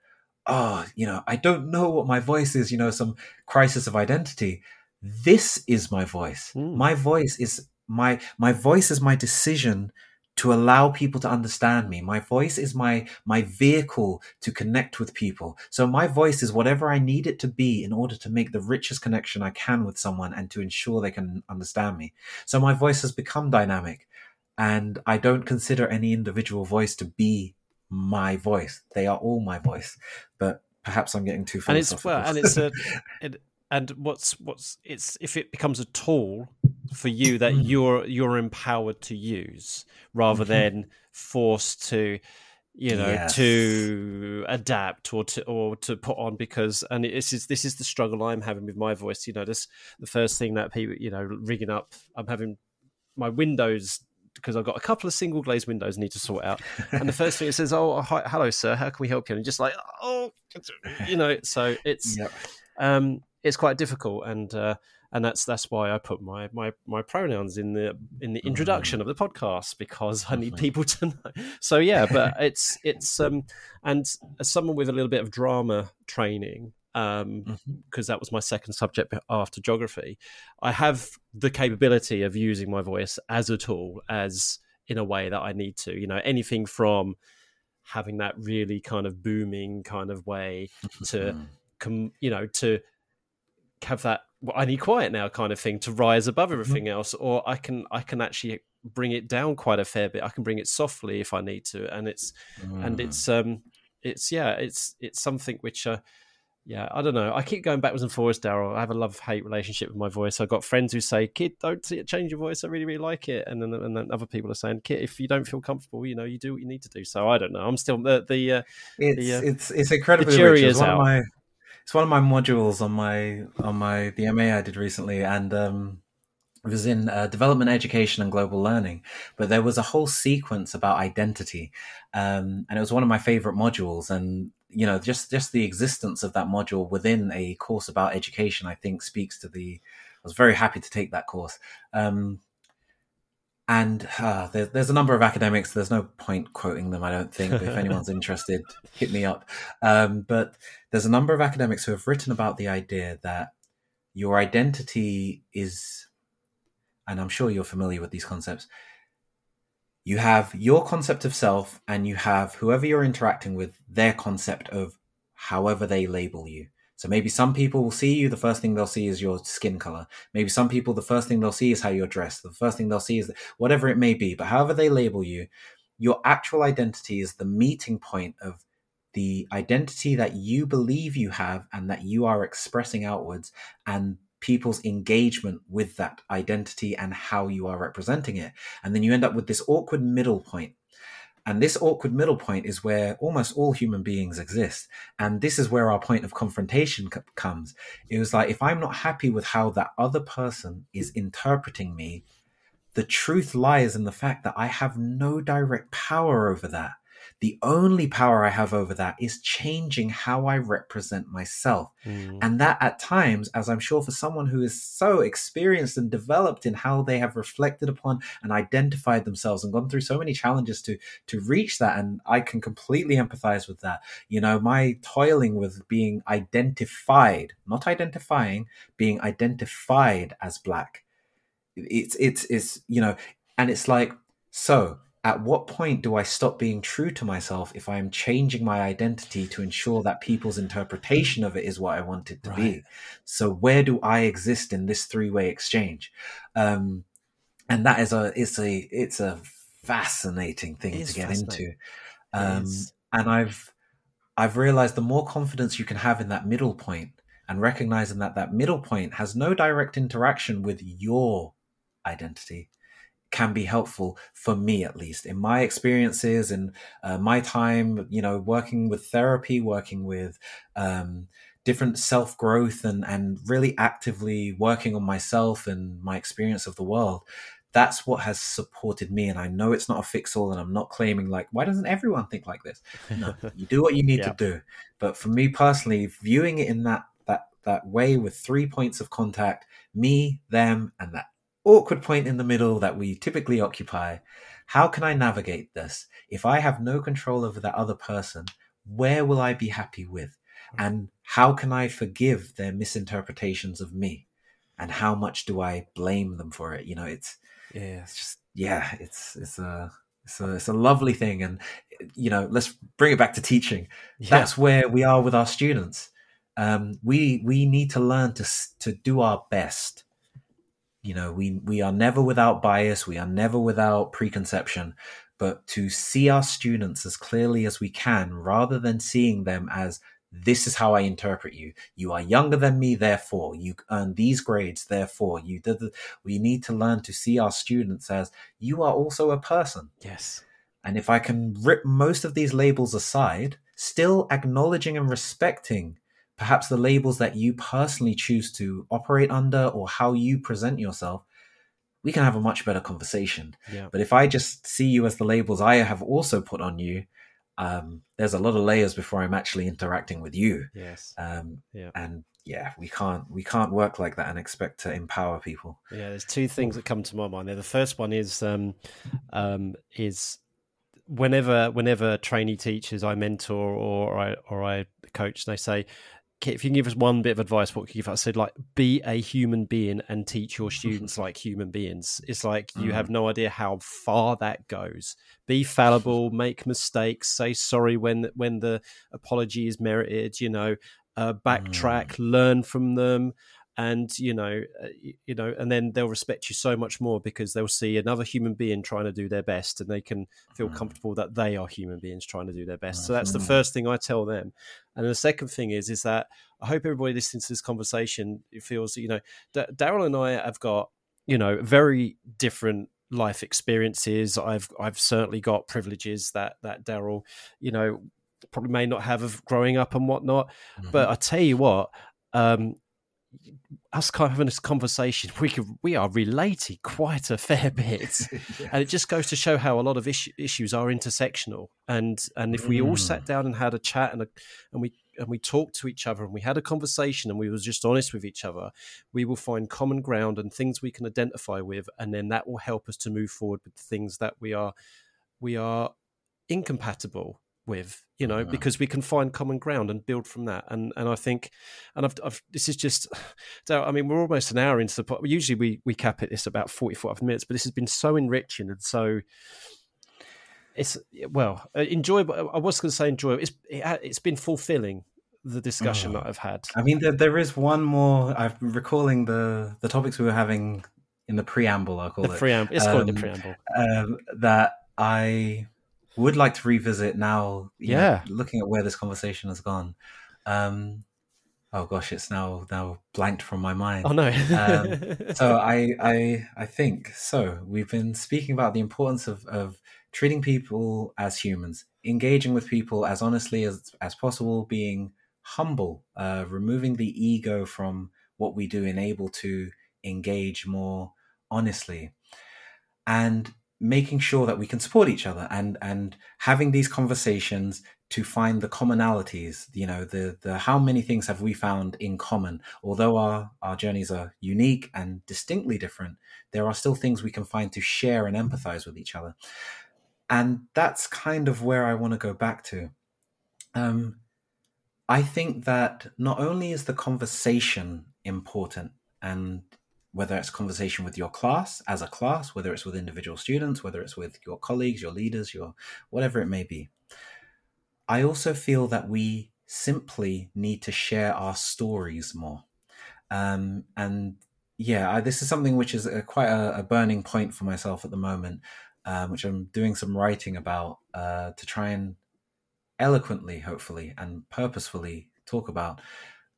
oh you know I don't know what my voice is you know some crisis of identity. This is my voice. Mm. My voice is my my voice is my decision to allow people to understand me. My voice is my my vehicle to connect with people. So my voice is whatever I need it to be in order to make the richest connection I can with someone and to ensure they can understand me. So my voice has become dynamic and I don't consider any individual voice to be my voice. They are all my voice. But perhaps I'm getting too philosophical. And it's well, and it's a <laughs> it, and what's what's it's if it becomes a tool for you that mm. you're you're empowered to use rather mm-hmm. than forced to you know yes. to adapt or to or to put on because and this is this is the struggle I'm having with my voice you know this the first thing that people you know rigging up I'm having my windows because I've got a couple of single glazed windows I need to sort out. And the first thing it says, "Oh, hi, hello, sir. How can we help you?" And just like, oh, you know. So it's yep. um, it's quite difficult, and uh, and that's that's why I put my my my pronouns in the in the introduction mm. of the podcast because I need people to know. So yeah, but <laughs> it's it's um and as someone with a little bit of drama training um because mm-hmm. that was my second subject after geography i have the capability of using my voice as a tool as in a way that i need to you know anything from having that really kind of booming kind of way <laughs> to mm-hmm. com, you know to have that well, I need quiet now kind of thing to rise above mm-hmm. everything mm-hmm. else, or I can I can actually bring it down quite a fair bit. I can bring it softly if I need to, and it's mm. and it's um it's yeah it's it's something which uh, yeah I don't know. I keep going backwards and forwards, Daryl. I have a love hate relationship with my voice. I've got friends who say, "Kit, don't change your voice. I really really like it," and then and then other people are saying, "Kit, if you don't feel comfortable, you know, you do what you need to do." So I don't know. I'm still the the uh, it's the, uh, it's it's incredibly rich. Is out. My it's one of my modules on my on my the MA I did recently, and um, it was in uh, development education and global learning. But there was a whole sequence about identity, um, and it was one of my favorite modules. And you know, just just the existence of that module within a course about education, I think, speaks to the. I was very happy to take that course. Um, and uh, there, there's a number of academics. There's no point quoting them, I don't think. But if anyone's <laughs> interested, hit me up. Um, but there's a number of academics who have written about the idea that your identity is, and I'm sure you're familiar with these concepts. You have your concept of self, and you have whoever you're interacting with, their concept of however they label you. So maybe some people will see you, the first thing they'll see is your skin color. Maybe some people, the first thing they'll see is how you're dressed. The first thing they'll see is whatever it may be. But however they label you, your actual identity is the meeting point of the identity that you believe you have and that you are expressing outwards and people's engagement with that identity and how you are representing it. And then you end up with this awkward middle point. and this awkward middle point is where almost all human beings exist. And this is where our point of confrontation comes. It was like, if I'm not happy with how that other person is interpreting me, the truth lies in the fact that I have no direct power over that. The only power I have over that is changing how I represent myself. Mm. And that at times, as I'm sure for someone who is so experienced and developed in how they have reflected upon and identified themselves and gone through so many challenges to to reach that and I can completely empathize with that. You know, my toiling with being identified, not identifying, being identified as black. It's it's it's you know, and it's like so at what point do I stop being true to myself if I am changing my identity to ensure that people's interpretation of it is what I want it to right. be? So where do I exist in this three-way exchange? Um, and that is a it's a it's a fascinating thing to get into. Um, and I've I've realized the more confidence you can have in that middle point and recognizing that that middle point has no direct interaction with your identity can be helpful for me at least. In my experiences and uh, my time you know working with therapy working with um, different self growth and and really actively working on myself and my experience of the world that's what has supported me. And i know it's not a fix all and i'm not claiming like why doesn't everyone think like this? No <laughs> you do what you need yeah. to do. But for me personally viewing it in that that that way with three points of contact me, them, and that awkward point in the middle that we typically occupy. How can I navigate this? If I have no control over that other person, where will I be happy with? Hmm. And how can I forgive their misinterpretations of me? And how much do I blame them for it? You know, it's yeah, it's just yeah, it's it's a it's a, it's a lovely thing, and you know, let's bring it back to teaching. Yeah. That's where we are with our students. Um, we we need to learn to to do our best. You know, we we are never without bias. We are never without preconception, but to see our students as clearly as we can, rather than seeing them as this is how I interpret you. You are younger than me, therefore you earn these grades. Therefore, you did. The, we need to learn to see our students as you are also a person. Yes. And if I can rip most of these labels aside, still acknowledging and respecting perhaps the labels that you personally choose to operate under or how you present yourself, we can have a much better conversation. Yeah. But if I just see you as the labels I have also put on you, um, there's a lot of layers before I'm actually interacting with you. Yes. Um, yeah. And yeah, we can't we can't work like that and expect to empower people. Yeah, there's two things that come to my mind there. The first one is um, um, is whenever whenever trainee teachers I mentor or I or I coach, they say if you can give us one bit of advice, what could you give us? I said, like, be a human being and teach your students like human beings. It's like you mm. have no idea how far that goes. Be fallible, <laughs> make mistakes, say sorry when when the apology is merited. You know, uh, backtrack, mm. learn from them and you know uh, you know and then they'll respect you so much more because they'll see another human being trying to do their best and they can feel mm. comfortable that they are human beings trying to do their best so that's the mm-hmm. first thing i tell them and the second thing is is that i hope everybody listening to this conversation feels you know D- daryl and i have got you know very different life experiences i've i've certainly got privileges that that daryl you know probably may not have of growing up and whatnot mm-hmm. but i tell you what um, us kind of having this conversation, we could, we are related quite a fair <laughs> bit, <laughs> and it just goes to show how a lot of issues are intersectional. And and if we all sat mm. down and had a chat and a, and we and we talked to each other and we had a conversation and we were just honest with each other, we will find common ground and things we can identify with, and then that will help us to move forward with things that we are we are incompatible with you know yeah. because we can find common ground and build from that and and i think and i've, I've this is just <sighs> so i mean we're almost an hour into the usually we we cap it this about 45 minutes but this has been so enriching and so it's well uh, enjoyable i was going to say enjoyable it's it, has been fulfilling the discussion oh. that i've had i mean there, there is one more i'm recalling the the topics we were having in the preamble i call the it preamble it's um, called the preamble um, that i would like to revisit now. Yeah, know, looking at where this conversation has gone. Um, oh gosh, it's now now blanked from my mind. Oh no. um, <laughs> so I I I think so. We've been speaking about the importance of of treating people as humans, engaging with people as honestly as as possible, being humble, uh, removing the ego from what we do, and able to engage more honestly. And making sure that we can support each other and and having these conversations to find the commonalities you know the the how many things have we found in common? Although our our journeys are unique and distinctly different there are still things we can find to share and empathize with each other. And that's kind of where i want to go back to. Um i think that not only is the conversation important and whether it's conversation with your class as a class, whether it's with individual students, whether it's with your colleagues, your leaders, your whatever it may be. I also feel that we simply need to share our stories more. Um, and yeah, I, this is something which is a, quite a, a, burning point for myself at the moment, um, which I'm doing some writing about uh, to try and eloquently, hopefully, and purposefully talk about.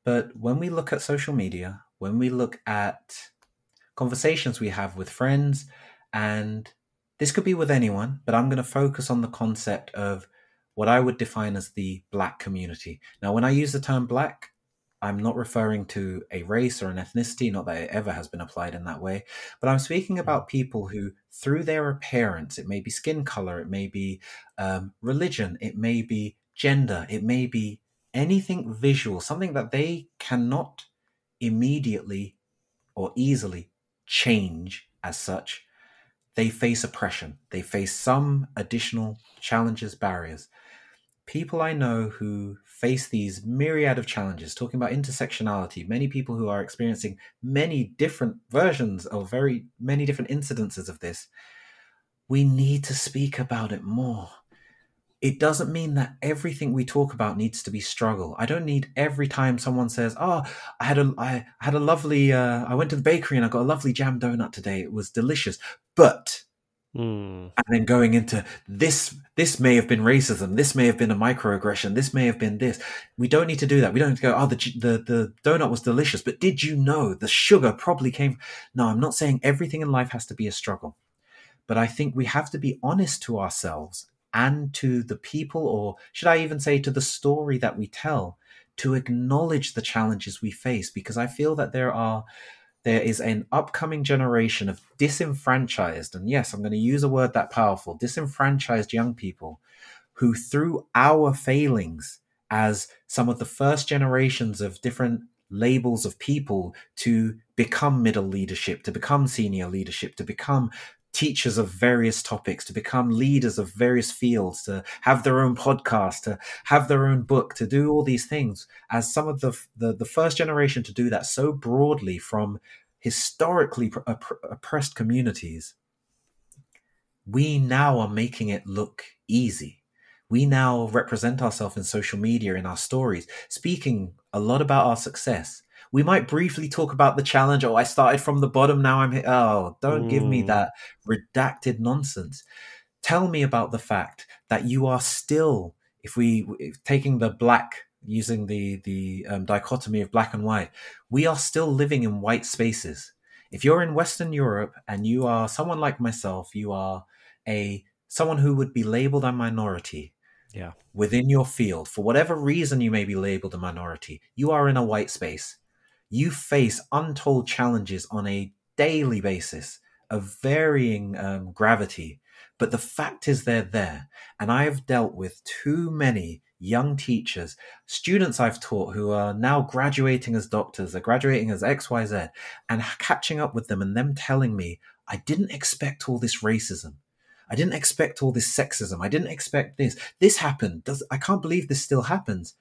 But when we look at social media, when we look at conversations we have with friends, and this could be with anyone, but I'm going to focus on the concept of what I would define as the black community. Now, when I use the term black, I'm not referring to a race or an ethnicity, not that it ever has been applied in that way, but I'm speaking about people who, through their appearance, it may be skin color, it may be um, religion, it may be gender, it may be anything visual, something that they cannot immediately or easily change as such. They face oppression, they face some additional challenges, barriers. People I know who face these myriad of challenges, talking about intersectionality, many people who are experiencing many different versions of very many different incidences of this, we need to speak about it more it doesn't mean that everything we talk about needs to be struggle. I don't need every time someone says, "Oh, I had a I had a lovely uh, I went to the bakery and I got a lovely jam donut today. It was delicious." But mm. and then going into this this may have been racism, this may have been a microaggression, this may have been this. We don't need to do that. We don't need to go, "Oh, the the the donut was delicious, but did you know the sugar probably came?" No, I'm not saying everything in life has to be a struggle. But I think we have to be honest to ourselves and to the people, or should I even say to the story that we tell, to acknowledge the challenges we face, because I feel that there are there is an upcoming generation of disenfranchised, and yes, I'm going to use a word that powerful, disenfranchised young people who, through our failings as some of the first generations of different labels of people to become middle leadership, to become senior leadership, to become teachers of various topics, to become leaders of various fields, to have their own podcast, to have their own book, to do all these things. As some of the the, the first generation to do that so broadly from historically oppressed communities, we now are making it look easy. We now represent ourselves in social media in our stories, speaking a lot about our success we might briefly talk about the challenge. Oh, I started from the bottom. Now I'm here. Oh, don't mm. give me mm. that redacted nonsense. Tell me about the fact that you are still, if we if taking the black using the the um, dichotomy of black and white, we are still living in white spaces. If you're in Western Europe and you are someone like myself, you are a someone who would be labeled a minority. Yeah. Within your field, for whatever reason you may be labeled a minority, you are in a white space you face untold challenges on a daily basis of varying um, gravity. But the fact is, they're there. And I have dealt with too many young teachers, students I've taught who are now graduating as doctors, they're graduating as XYZ, and catching up with them and them telling me, I didn't expect all this racism. I didn't expect all this sexism. I didn't expect this. This happened. Does, I can't believe this still happens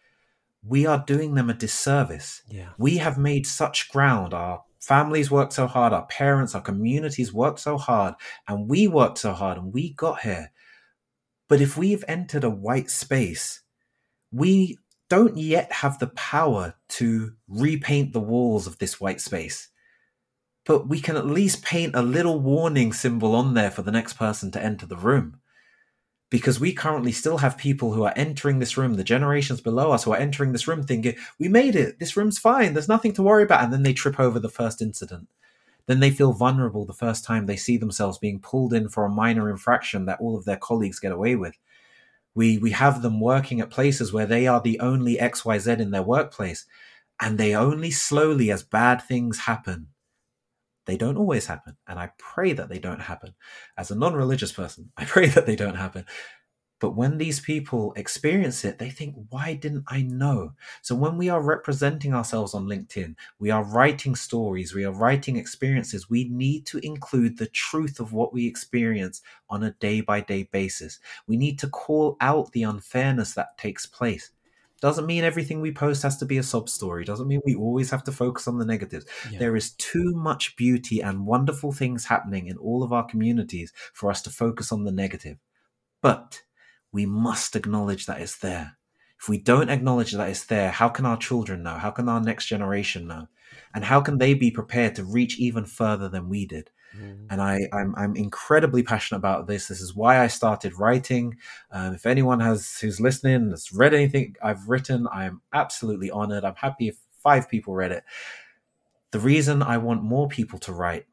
we are doing them a disservice. Yeah. We have made such ground. Our families worked so hard, our parents, our communities worked so hard, and we worked so hard and we got here. But if we've entered a white space, we don't yet have the power to repaint the walls of this white space. But we can at least paint a little warning symbol on there for the next person to enter the room because we currently still have people who are entering this room, the generations below us who are entering this room thinking, we made it, this room's fine, there's nothing to worry about. And then they trip over the first incident. Then they feel vulnerable the first time they see themselves being pulled in for a minor infraction that all of their colleagues get away with. We, we have them working at places where they are the only XYZ in their workplace, and they only slowly, as bad things happen, they don't always happen. And I pray that they don't happen. As a non religious person, <laughs> I pray that they don't happen. But when these people experience it, they think, why didn't I know? So when we are representing ourselves on LinkedIn, we are writing stories, we are writing experiences, we need to include the truth of what we experience on a day by day basis. We need to call out the unfairness that takes place. Doesn't mean everything we post has to be a sob story. Doesn't mean we always have to focus on the negatives. Yeah. There is too much beauty and wonderful things happening in all of our communities for us to focus on the negative. But we must acknowledge that it's there. If we don't acknowledge that it's there, how can our children know? How can our next generation know? And how can they be prepared to reach even further than we did? Mm. And I, I'm, I'm incredibly passionate about this. This is why I started writing. Um, if anyone has who's listening has read anything I've written, I am absolutely honored. I'm happy if five people read it. The reason I want more people to write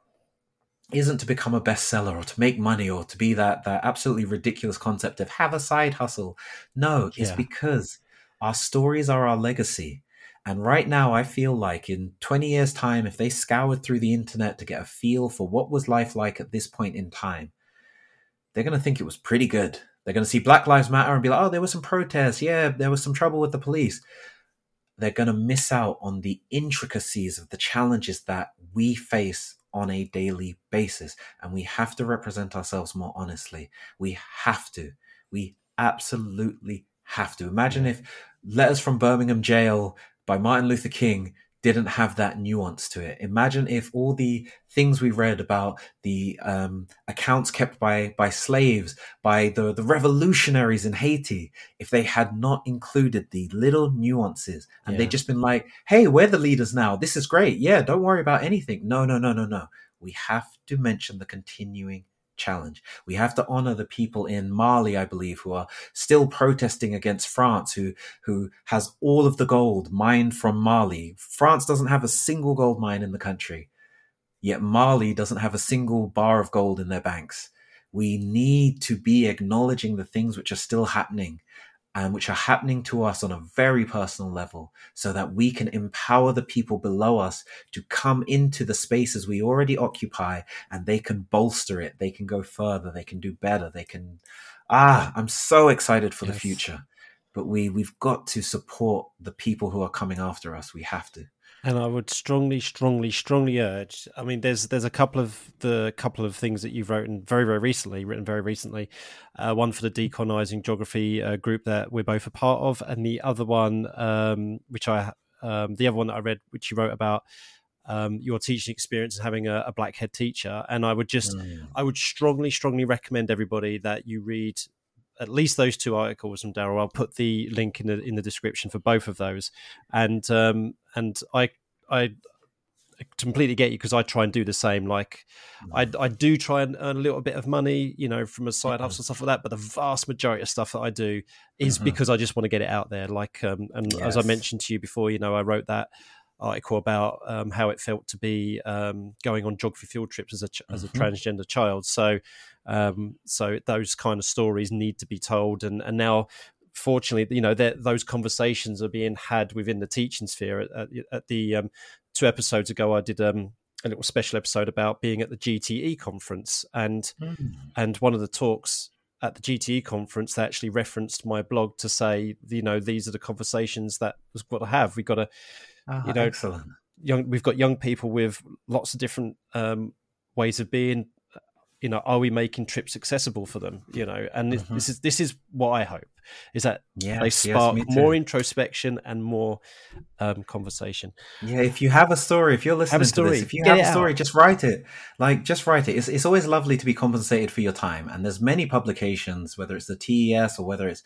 isn't to become a bestseller or to make money or to be that that absolutely ridiculous concept of have a side hustle. No, yeah. it's because our stories are our legacy. And right now, I feel like in 20 years' time, if they scoured through the internet to get a feel for what was life like at this point in time, they're going to think it was pretty good. They're going to see Black Lives Matter and be like, oh, there was some protests. Yeah, there was some trouble with the police. they're going to miss out on the intricacies of the challenges that we face on a daily basis. And we have to represent ourselves more honestly. We have to. We absolutely have to. Imagine if Letters from Birmingham Jail by Martin Luther King didn't have that nuance to it. Imagine if all the things we read about the um, accounts kept by by slaves, by the the revolutionaries in Haiti, if they had not included the little nuances and yeah. they'd just been like, "Hey, we're the leaders now. This is great. Yeah, don't worry about anything." No, no, no, no, no. We have to mention the continuing challenge. We have to honor the people in Mali, I believe, who are still protesting against France, who who has all of the gold mined from Mali. France doesn't have a single gold mine in the country, yet Mali doesn't have a single bar of gold in their banks. We need to be acknowledging the things which are still happening and which are happening to us on a very personal level so that we can empower the people below us to come into the spaces we already occupy and they can bolster it. They can go further. They can do better. They can ah i'm so excited for yes. the future. But we we've got to support the people who are coming after us. We have to and I would strongly, strongly, strongly urge. I mean, there's there's a couple of the couple of things that you've written very, very recently, written very recently. Uh, one for the decolonizing geography uh, group that we're both a part of, and the other one, um, which I, um, the other one that I read, which you wrote about um, your teaching experience and having a, a, black head teacher. And I would just, mm. I would strongly, strongly recommend everybody that you read at least those two articles from Daryl. I'll put the link in the in the description for both of those. And um, and I I completely get you because I try and do the same. Like I mm. I do try and earn a little bit of money, you know, from a side mm-hmm. hustle stuff like that. But the vast majority of stuff that I do is mm-hmm. because I just want to get it out there. Like um, and yes. as I mentioned to you before, you know, I wrote that article about um, how it felt to be um, going on geography field trips as a as a mm-hmm. transgender child. So um, so those kind of stories need to be told, and and now fortunately, you know, those conversations are being had within the teaching sphere. At, at, at the um, two episodes ago, I did um, a little special episode about being at the GTE conference, and mm. and one of the talks at the GTE conference, they actually referenced my blog to say, you know, these are the conversations that we've got to have. We've got to, oh, you know, excellent. young. We've got young people with lots of different um, ways of being, you know are we making trips accessible for them you know? And mm-hmm. this is this is what i hope is that yes, they spark yes, more introspection and more um, conversation. Yeah if you have a story if you're listening to this if you have a story out. just write it. Like just write it. It's, it's always lovely to be compensated for your time and there's many publications whether it's the tes or whether it's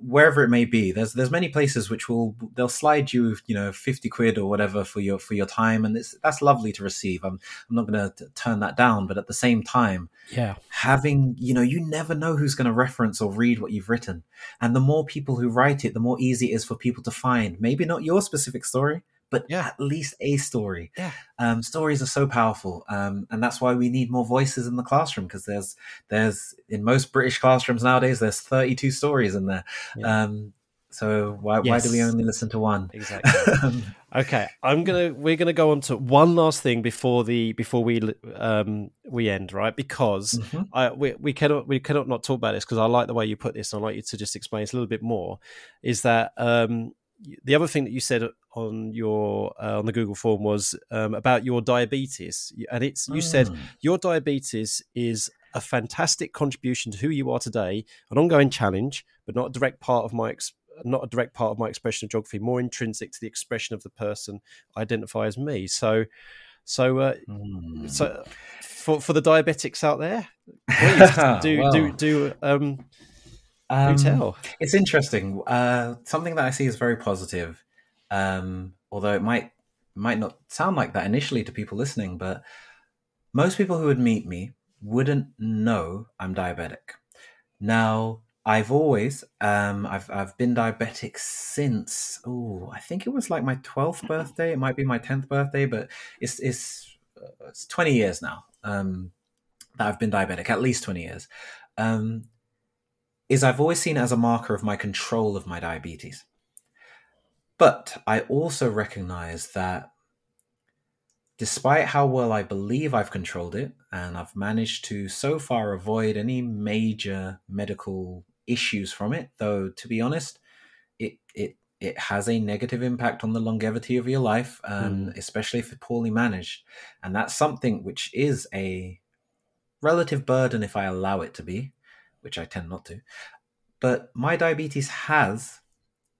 wherever it may be there's there's many places which will they'll slide you you know 50 quid or whatever for your for your time and it's that's lovely to receive. I'm i'm not going to turn that down but at the same time yeah. having you know you never know who's going to reference or read what you've written. And the more people who write it the more easy it is for people to find. Maybe not your specific story but yeah. at least a story. Yeah. Um, stories are so powerful, um, and that's why we need more voices in the classroom because there's there's in most British classrooms nowadays there's 32 stories in there. Yeah. Um, so why yes. why do we only listen to one? Exactly. <laughs> Okay, I'm gonna we're gonna go on to one last thing before the before we um we end right because mm-hmm. I we, we cannot we cannot not talk about this because I like the way you put this. I'd like you to just explain this a little bit more. Is that um the other thing that you said on your uh, on the Google form was um, about your diabetes, and it's you said mm. your diabetes is a fantastic contribution to who you are today, an ongoing challenge, but not a direct part of my ex- not a direct part of my expression of geography, more intrinsic to the expression of the person I identify as me. So, so, uh, mm. so for for the diabetics out there, please <laughs> do do do um, um, tell. It's interesting. Uh, something that I see is very positive, um, although it might might not sound like that initially to people listening. But most people who would meet me wouldn't know I'm diabetic. Now, I've always um, I've I've been diabetic since oh I think it was like my twelfth birthday. It might be my tenth birthday, but it's it's uh, it's twenty years now um, that I've been diabetic. At least twenty years. Um, is I've always seen it as a marker of my control of my diabetes. But I also recognize that despite how well I believe I've controlled it, and I've managed to so far avoid any major medical issues from it, though to be honest, it it it has a negative impact on the longevity of your life, um, Mm. especially if it's poorly managed. And that's something which is a relative burden if I allow it to be, which I tend not to. But my diabetes has,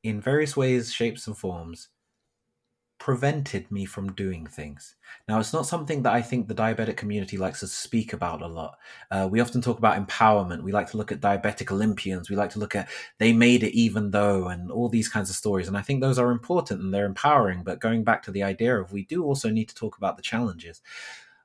in various ways, shapes, and forms, prevented me from doing things. Now, it's not something that I think the diabetic community likes to speak about a lot. Uh, we often talk about empowerment. We like to look at diabetic Olympians. We like to look at they made it even though, and all these kinds of stories. And I think those are important and they're empowering. But going back to the idea of we do also need to talk about the challenges.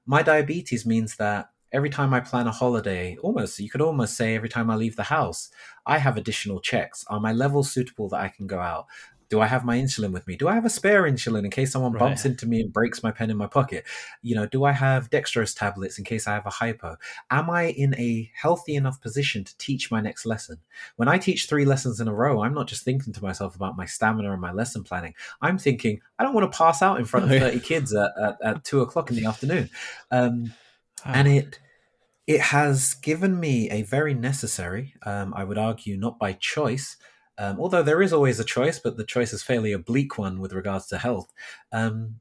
My diabetes means that every time I plan a holiday, almost, you could almost say every time I leave the house, I have additional checks. Are my levels suitable that I can go out? Do I have my insulin with me? Do I have a spare insulin in case someone Right. bumps into me and breaks my pen in my pocket? You know, do I have dextrose tablets in case I have a hypo? Am I in a healthy enough position to teach my next lesson? When I teach three lessons in a row, I'm not just thinking to myself about my stamina and my lesson planning. I'm thinking, I don't want to pass out in front of Oh, <laughs> 30 kids at, at, at two o'clock in the afternoon. Um, Ah. and it it has given me a very necessary um, i would argue not by choice um, although there is always a choice but the choice is fairly oblique one with regards to health um,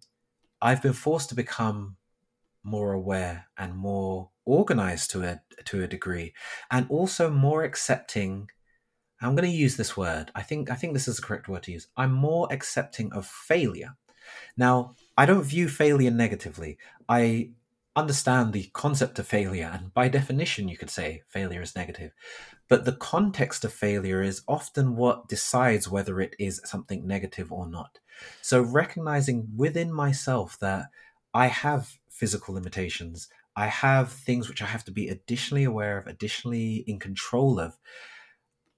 i've been forced to become more aware and more organized to a to a degree and also more accepting i'm going to use this word i think i think this is the correct word to use i'm more accepting of failure now i don't view failure negatively i understand the concept of failure, and by definition, you could say failure is negative. But the context of failure is often what decides whether it is something negative or not. So, recognizing within myself that I have physical limitations, I have things which I have to be additionally aware of, additionally in control of.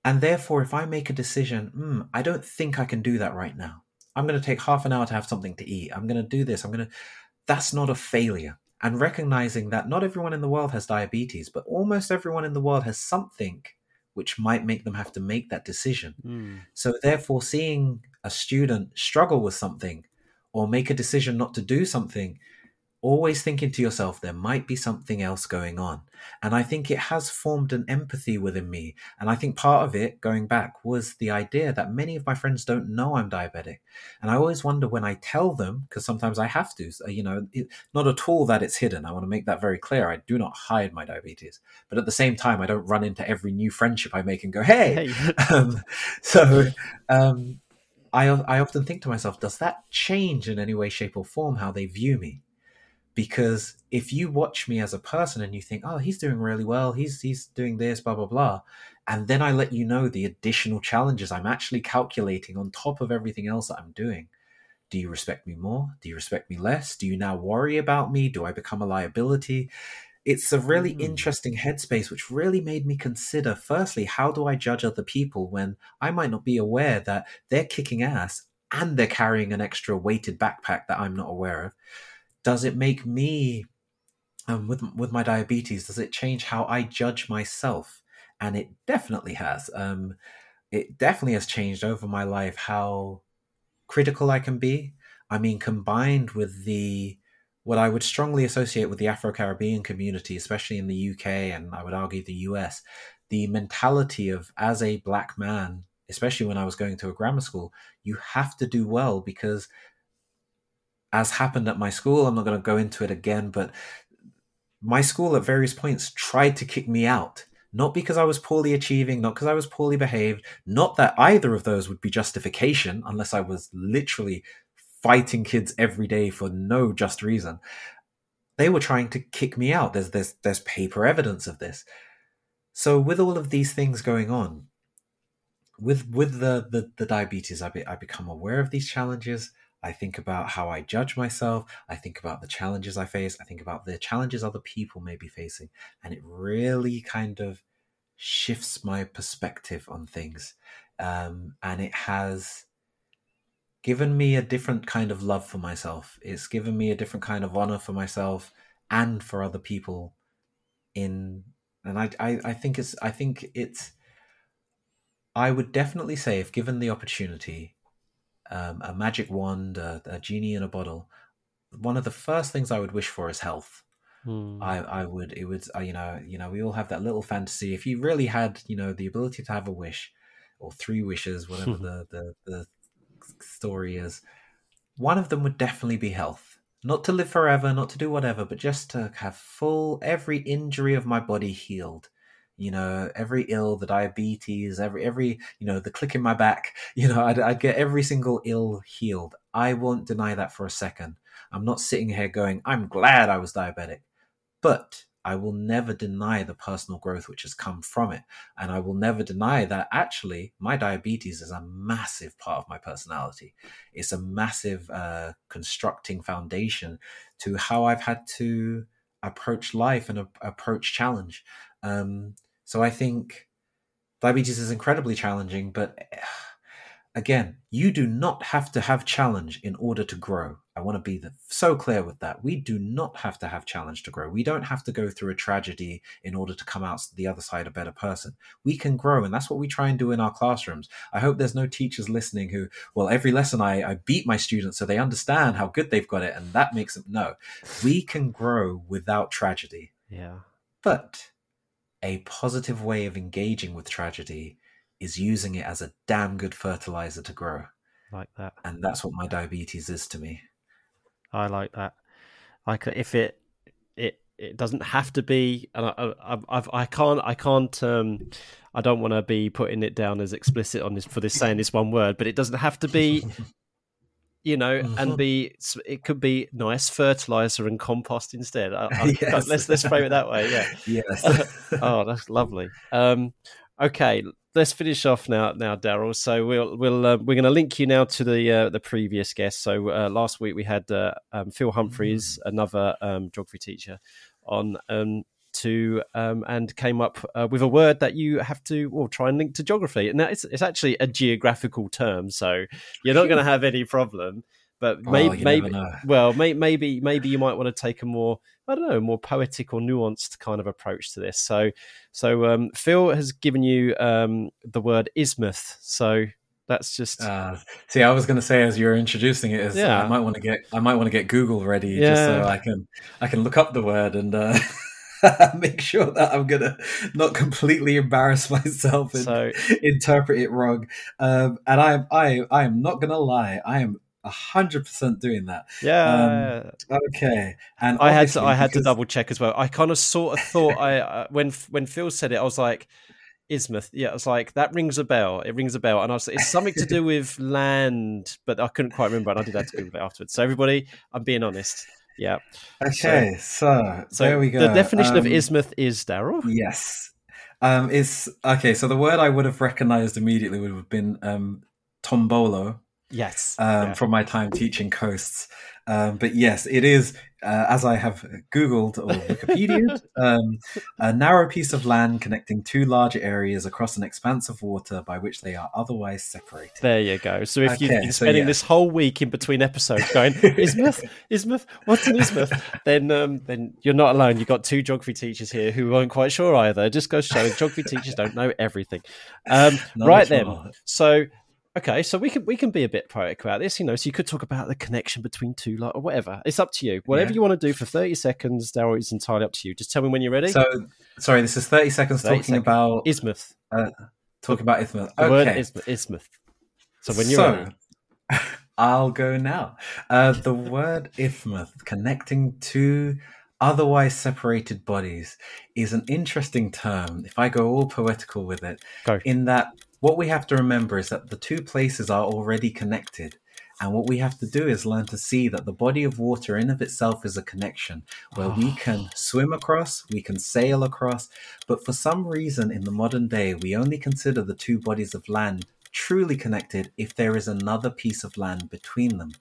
And therefore, if I make a decision, hmm, I don't think I can do that right now. I'm going to take half an hour to have something to eat. I'm going to do this. I'm going to. That's not a failure and recognizing that not everyone in the world has diabetes, but almost everyone in the world has something which might make them have to make that decision. Mm. So, therefore, seeing a student struggle with something or make a decision not to do something, always thinking to yourself, there might be something else going on. And I think it has formed an empathy within me. And I think part of it, going back, was the idea that many of my friends don't know I'm diabetic. And I always wonder when I tell them, because sometimes I have to, you know, it, not at all that it's hidden. I want to make that very clear. I do not hide my diabetes. But at the same time, I don't run into every new friendship I make and go, hey. Hey. <laughs> Um, so um, I, I often think to myself, does that change in any way, shape, or form how they view me? Because if you watch me as a person and you think, oh, he's doing really well, he's he's doing this, blah blah blah, and then I let you know the additional challenges I'm actually calculating on top of everything else that I'm doing. Do you respect me more? Do you respect me less? Do you now worry about me? Do I become a liability? It's a really Mm. interesting headspace, which really made me consider firstly, how do I judge other people when I might not be aware that they're kicking ass and they're carrying an extra weighted backpack that I'm not aware of? Does it make me, um, with with my diabetes, does it change how I judge myself? And it definitely has. Um, it definitely has changed over my life how critical I can be. I mean, combined with the what I would strongly associate with the Afro Caribbean community, especially in the UK and I would argue the US, the mentality of as a black man, especially when I was going to a grammar school, you have to do well because, as happened at my school, I'm not going to go into it again, but my school at various points tried to kick me out. Not because I was poorly achieving, not because I was poorly behaved, not that either of those would be justification, unless I was literally fighting kids every day for no just reason. They were trying to kick me out. There's there's there's paper evidence of this. So with all of these things going on, with with the the, the diabetes, I be, I become aware of these challenges. I think about how I judge myself. I think about the challenges I face. I think about the challenges other people may be facing, and it really kind of shifts my perspective on things. Um, and it has given me a different kind of love for myself. It's given me a different kind of honor for myself and for other people. In and I, I, I think it's, I think it's. I would definitely say, if given the opportunity, um, a magic wand, a, a genie in a bottle, one of the first things I would wish for is health. Mm. I, I would it would uh, you know you know we all have that little fantasy if you really had you know the ability to have a wish or three wishes whatever <laughs> the, the the story is one of them would definitely be health. Not to live forever, not to do whatever, but just to have full every injury of my body healed. You know, every ill, the diabetes, every every you know, the click in my back. <laughs> You know, I'd, I'd get every single ill healed. I won't deny that for a second. I'm not sitting here going, I'm glad I was diabetic, but I will never deny the personal growth which has come from it. And I will never deny that actually my diabetes is a massive part of my personality. It's a massive uh, constructing foundation to how I've had to approach life and a- approach challenge. Um, so I think diabetes is incredibly challenging, but eh, again, you do not have to have challenge in order to grow. I want to be the, so clear with that. We do not have to have challenge to grow. We don't have to go through a tragedy in order to come out the other side a better person. We can grow, and that's what we try and do in our classrooms. I hope there's no teachers listening who, well, every lesson I, I beat my students so they understand how good they've got it, and that makes them. No, we can grow without tragedy. Yeah. But a positive way of engaging with tragedy is using it as a damn good fertilizer to grow. Like that. And that's what my diabetes is to me. I like that. Like if it it it doesn't have to be, and I I, I've, I can't I can't um I don't want to be putting it down as explicit on this for this saying this one word, but it doesn't have to be. <laughs> You know, and Mhm. be it could be nice fertilizer and compost instead. I, I, <laughs> <laughs> Yes. Let's let's frame it that way. Yeah. <laughs> Yes. oh, that's lovely. Um, okay, let's finish off now, now, Daryl. So we'll we'll uh, we're going to link you now to the uh, the previous guest. So uh, last week we had uh, um, Phil Humphreys, another um, geography teacher, on um, to um, and came up uh, with a word that you have to well try and link to geography. Now it's it's actually a geographical term, so you're not <laughs> going to have any problem. But Oh, maybe you maybe well may, maybe maybe you might want to take a more I don't know more poetic or nuanced kind of approach to this. So so um, Phil has given you um, the word isthmus. So that's just Uh, see, I was going to say as you're introducing it, is Yeah. I might want to get I might want to get Google ready just so I can I can look up the word and uh, <laughs> <laughs> make sure that I'm gonna not completely embarrass myself and so interpret it wrong. Um, and I am I I am not gonna lie, I am hundred percent doing that. yeah. Okay, and I had to I had to double check as well. I kind of sort of thought I <laughs> uh, when when Phil said it, I was like. Isthmus, yeah, I was like that rings a bell. It rings a bell, and I was it's something to do <laughs> with land, but I couldn't quite remember, and I did have to Google it afterwards. So everybody, I'm being honest. Yeah. Okay, so, So there we go. the definition of Um, isthmus is Daryl. Yes. Um, it's okay. So the word I would have recognized immediately would have been um, tombolo Yes. um, Yeah. from my time teaching coasts. Um, but yes, it is, uh, as I have Googled or Wikipedia, <laughs> um, a narrow piece of land connecting two larger areas across an expanse of water by which they are otherwise separated. There you go. So if you've Okay, been so spending yeah. this whole week in between episodes going <laughs> isthmus, isthmus, what's an isthmus, then um, then you're not alone. You've got two geography teachers here who weren't quite sure either. Just goes to show geography teachers don't know everything. Um, <laughs> right then. all. So okay, so we can we can be a bit poetic about this, you know. So you could talk about the connection between two, like, or whatever. It's up to you. Whatever Yeah. you want to do for thirty seconds, Daryl, is entirely up to you. Just tell me when you're ready. So, sorry, this is 30 seconds 30 talking seconds. about isthmus. talking about isthmus. The Okay. word isthmus. isthmus. So when you're so, ready. <laughs> I'll go now. Uh, the word isthmus, connecting two otherwise separated bodies, is an interesting term. If I go all poetical with it, Go. in that what we have to remember is that the two places are already connected. And what we have to do is learn to see that the body of water in of itself is a connection where we can swim across, we can sail across, but for some reason in the modern day, we only consider the two bodies of land truly connected if there is another piece of land between them.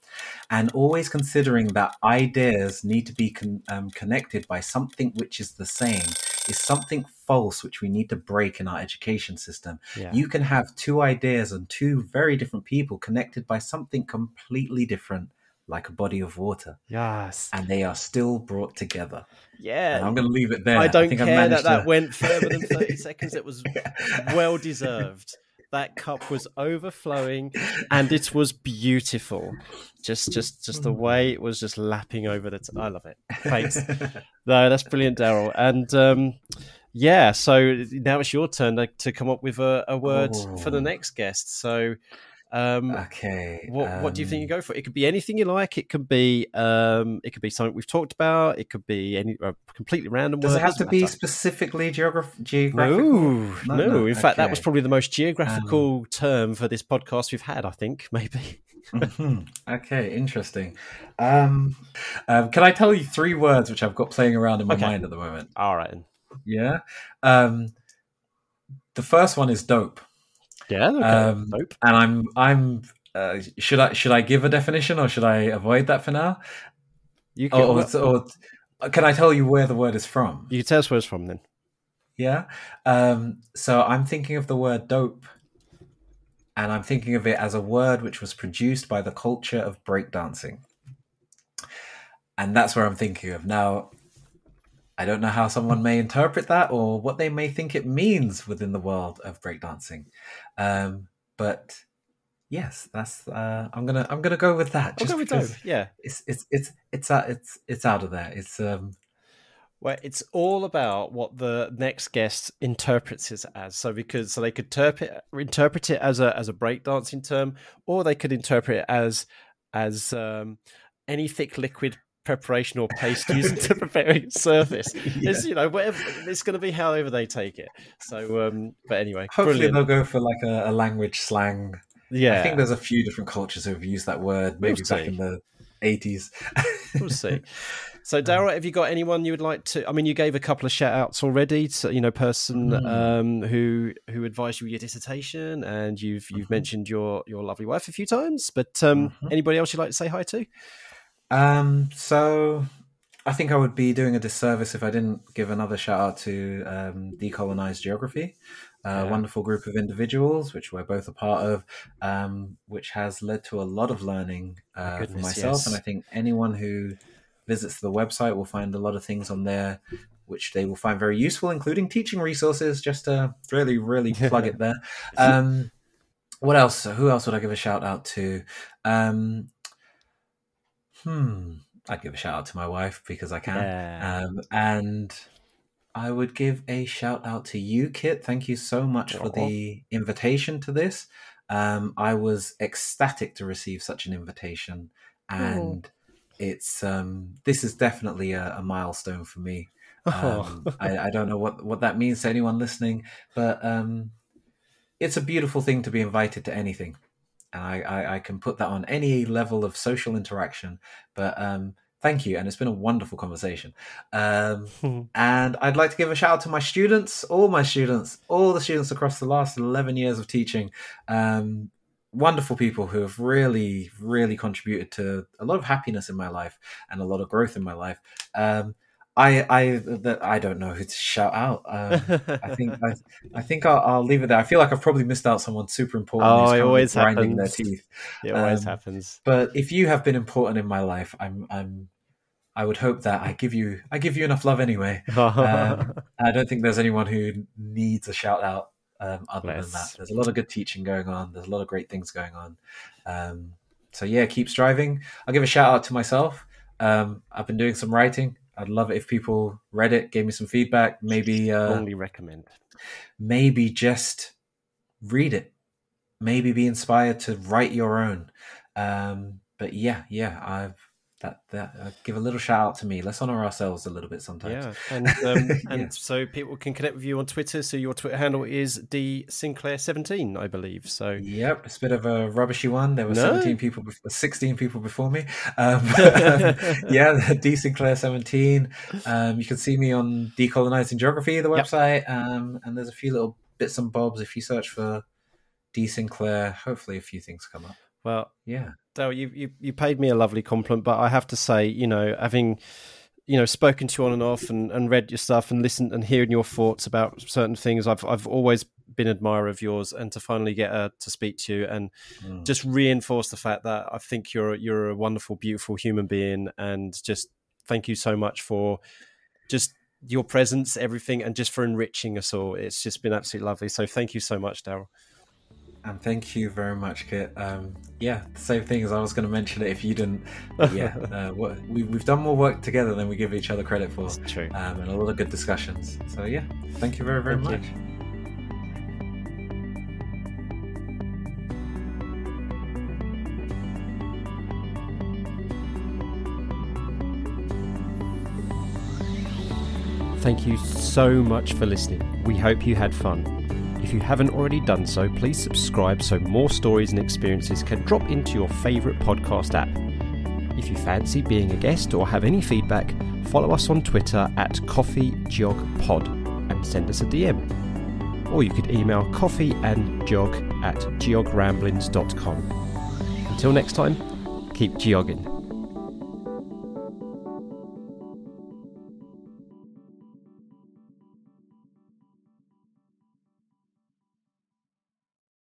And always considering that ideas need to be con- um, connected by something which is the same is something false which we need to break in our education system. Yeah. You can have two ideas and two very different people connected by something completely different, like a body of water, yes. and they are still brought together. Yeah. And I'm going to leave it there. I don't think I've care that managed that went further than 30 <laughs> seconds. It was well deserved. That cup was overflowing <laughs> and it was beautiful. Just just just the way it was just lapping over the t- I love it. Thanks. <laughs> No, that's brilliant, Daryl. And um yeah, so now it's your turn to, to come up with a, a word for the Oh. next guest. So Um, okay. what what do you think you um, go for? It could be anything you like. It could be um, it could be something we've talked about. It could be any uh, completely random. Does word, it have to doesn't be matter. specifically geograph- geographical? No, no, no, In fact, that was probably the most geographical term for this podcast we've had. I think <laughs> maybe. Mhm. Okay, interesting. Um, um, can I tell you three words which I've got playing around in my Okay. mind at the moment? All right. Yeah. Um, the first one is dope, Yeah. Okay. Um, nope. and I'm I'm. Uh, should I should I give a definition or should I avoid that for now? You can, Or, or, or can I tell you where the word is from? you can tell us where it's from then. Yeah. Um, so I'm thinking of the word dope, and I'm thinking of it as a word which was produced by the culture of breakdancing. And that's where I'm thinking of. Now, I don't know how someone may interpret that or what they may think it means within the world of breakdancing. Um, but yes, that's uh, I'm gonna I'm gonna go with that. Just go with because dope. Yeah. It's it's it's it's out it's it's out of there. It's um Well, it's all about what the next guest interprets it as. So because so they could interpret interpret it as a as a breakdancing term, or they could interpret it as as um, any thick liquid preparation or paste <laughs> used to preparing a surface. <laughs> It's you know whatever it's going to be however they take it. So, um, but anyway, hopefully brilliant. they'll go for like a, a language slang yeah, I think there's a few different cultures who've used that word, We'll maybe back see. in the 80s. <laughs> we'll see. So, Daryl, have you got anyone you would like to? I mean, you gave a couple of shout outs already to you know person Mm. um, who who advised you with your dissertation, and you've you've Mhm. mentioned your your lovely wife a few times. But um, Mhm. anybody else you'd like to say hi to? Um, so I think I would be doing a disservice if I didn't give another shout out to um, Decolonized Geography, a Yeah. wonderful group of individuals, which we're both a part of, um, which has led to a lot of learning uh, for myself. yes. And I think anyone who visits the website will find a lot of things on there which they will find very useful, including teaching resources, just to really, really <laughs> plug it there. Um, what else? Who else would I give a shout out to? Um, hmm, I'd give a shout out to my wife because I can. Yeah. Um, and I would give a shout out to you, Kit. Thank you so much for the invitation to this. Um, I was ecstatic to receive such an invitation, and it's um, this is definitely a, a milestone for me. Um, <laughs> I, I don't know what, what that means to anyone listening, but um, it's a beautiful thing to be invited to anything. And I, I, I can put that on any level of social interaction. But um, thank you. And it's been a wonderful conversation. Um, <laughs> and I'd like to give a shout out to my students, all my students, all the students across the last 11 years of teaching. Um, wonderful people who have really, really contributed to a lot of happiness in my life and a lot of growth in my life. I, I, that I don't know who to shout out. Um, I think I, I think I'll, I'll leave it there. I feel like I've probably missed out someone super important. Oh, who's it always grinding happens. their teeth. it always um, happens. But if you have been important in my life, I'm, I'm, I would hope that I give you, I give you enough love anyway. Um, <laughs> I don't think there's anyone who needs a shout out um, other than that. There's a lot of good teaching going on. There's a lot of great things going on. Um, so yeah, keep striving. I'll give a shout out to myself. Um, I've been doing some writing. I'd love it if people read it, gave me some feedback. Maybe, uh, Strongly recommend. maybe just read it. Maybe be inspired to write your own. Um, but yeah, yeah, I've that that uh, give a little shout out to me. Let's honor ourselves a little bit sometimes. Yeah, <laughs> and um, <laughs> and Yeah. so people can connect with you on Twitter. So your Twitter handle is d sinclair seventeen, I believe. So Yep, it's a bit of a rubbishy one. There were No. 17 people, before, 16 people before me. <laughs> Um, yeah, D Sinclair 17. Um, you can see me on Decolonizing Geography, the Yep. website. Um, and there's a few little bits and bobs. If you search for D Sinclair, hopefully a few things come up. Well, Yeah. Daryl, you, you you paid me a lovely compliment, but I have to say, you know, having you know spoken to you on and off and, and read your stuff and listened and hearing your thoughts about certain things, I've I've always been an admirer of yours, and to finally get uh, to speak to you and Mm. just reinforce the fact that I think you're you're a wonderful, beautiful human being, and just thank you so much for just your presence, everything, and just for enriching us all. It's just been absolutely lovely. So thank you so much, Daryl. And thank you very much, Kit. Um, yeah, same thing as I was going to mention it if you didn't. <laughs> Yeah, uh, we, have done more work together than we give each other credit for. That's true. Um, and a lot of good discussions. So, yeah, thank you very, very thank much. You. Thank you so much for listening. We hope you had fun. If you haven't already done so, please subscribe so more stories and experiences can drop into your favourite podcast app. If you fancy being a guest or have any feedback, follow us on Twitter at CoffeeGeogPod and send us a DM. Or you could email coffeeandgeog at geogramblings.com. Until next time, keep geogging.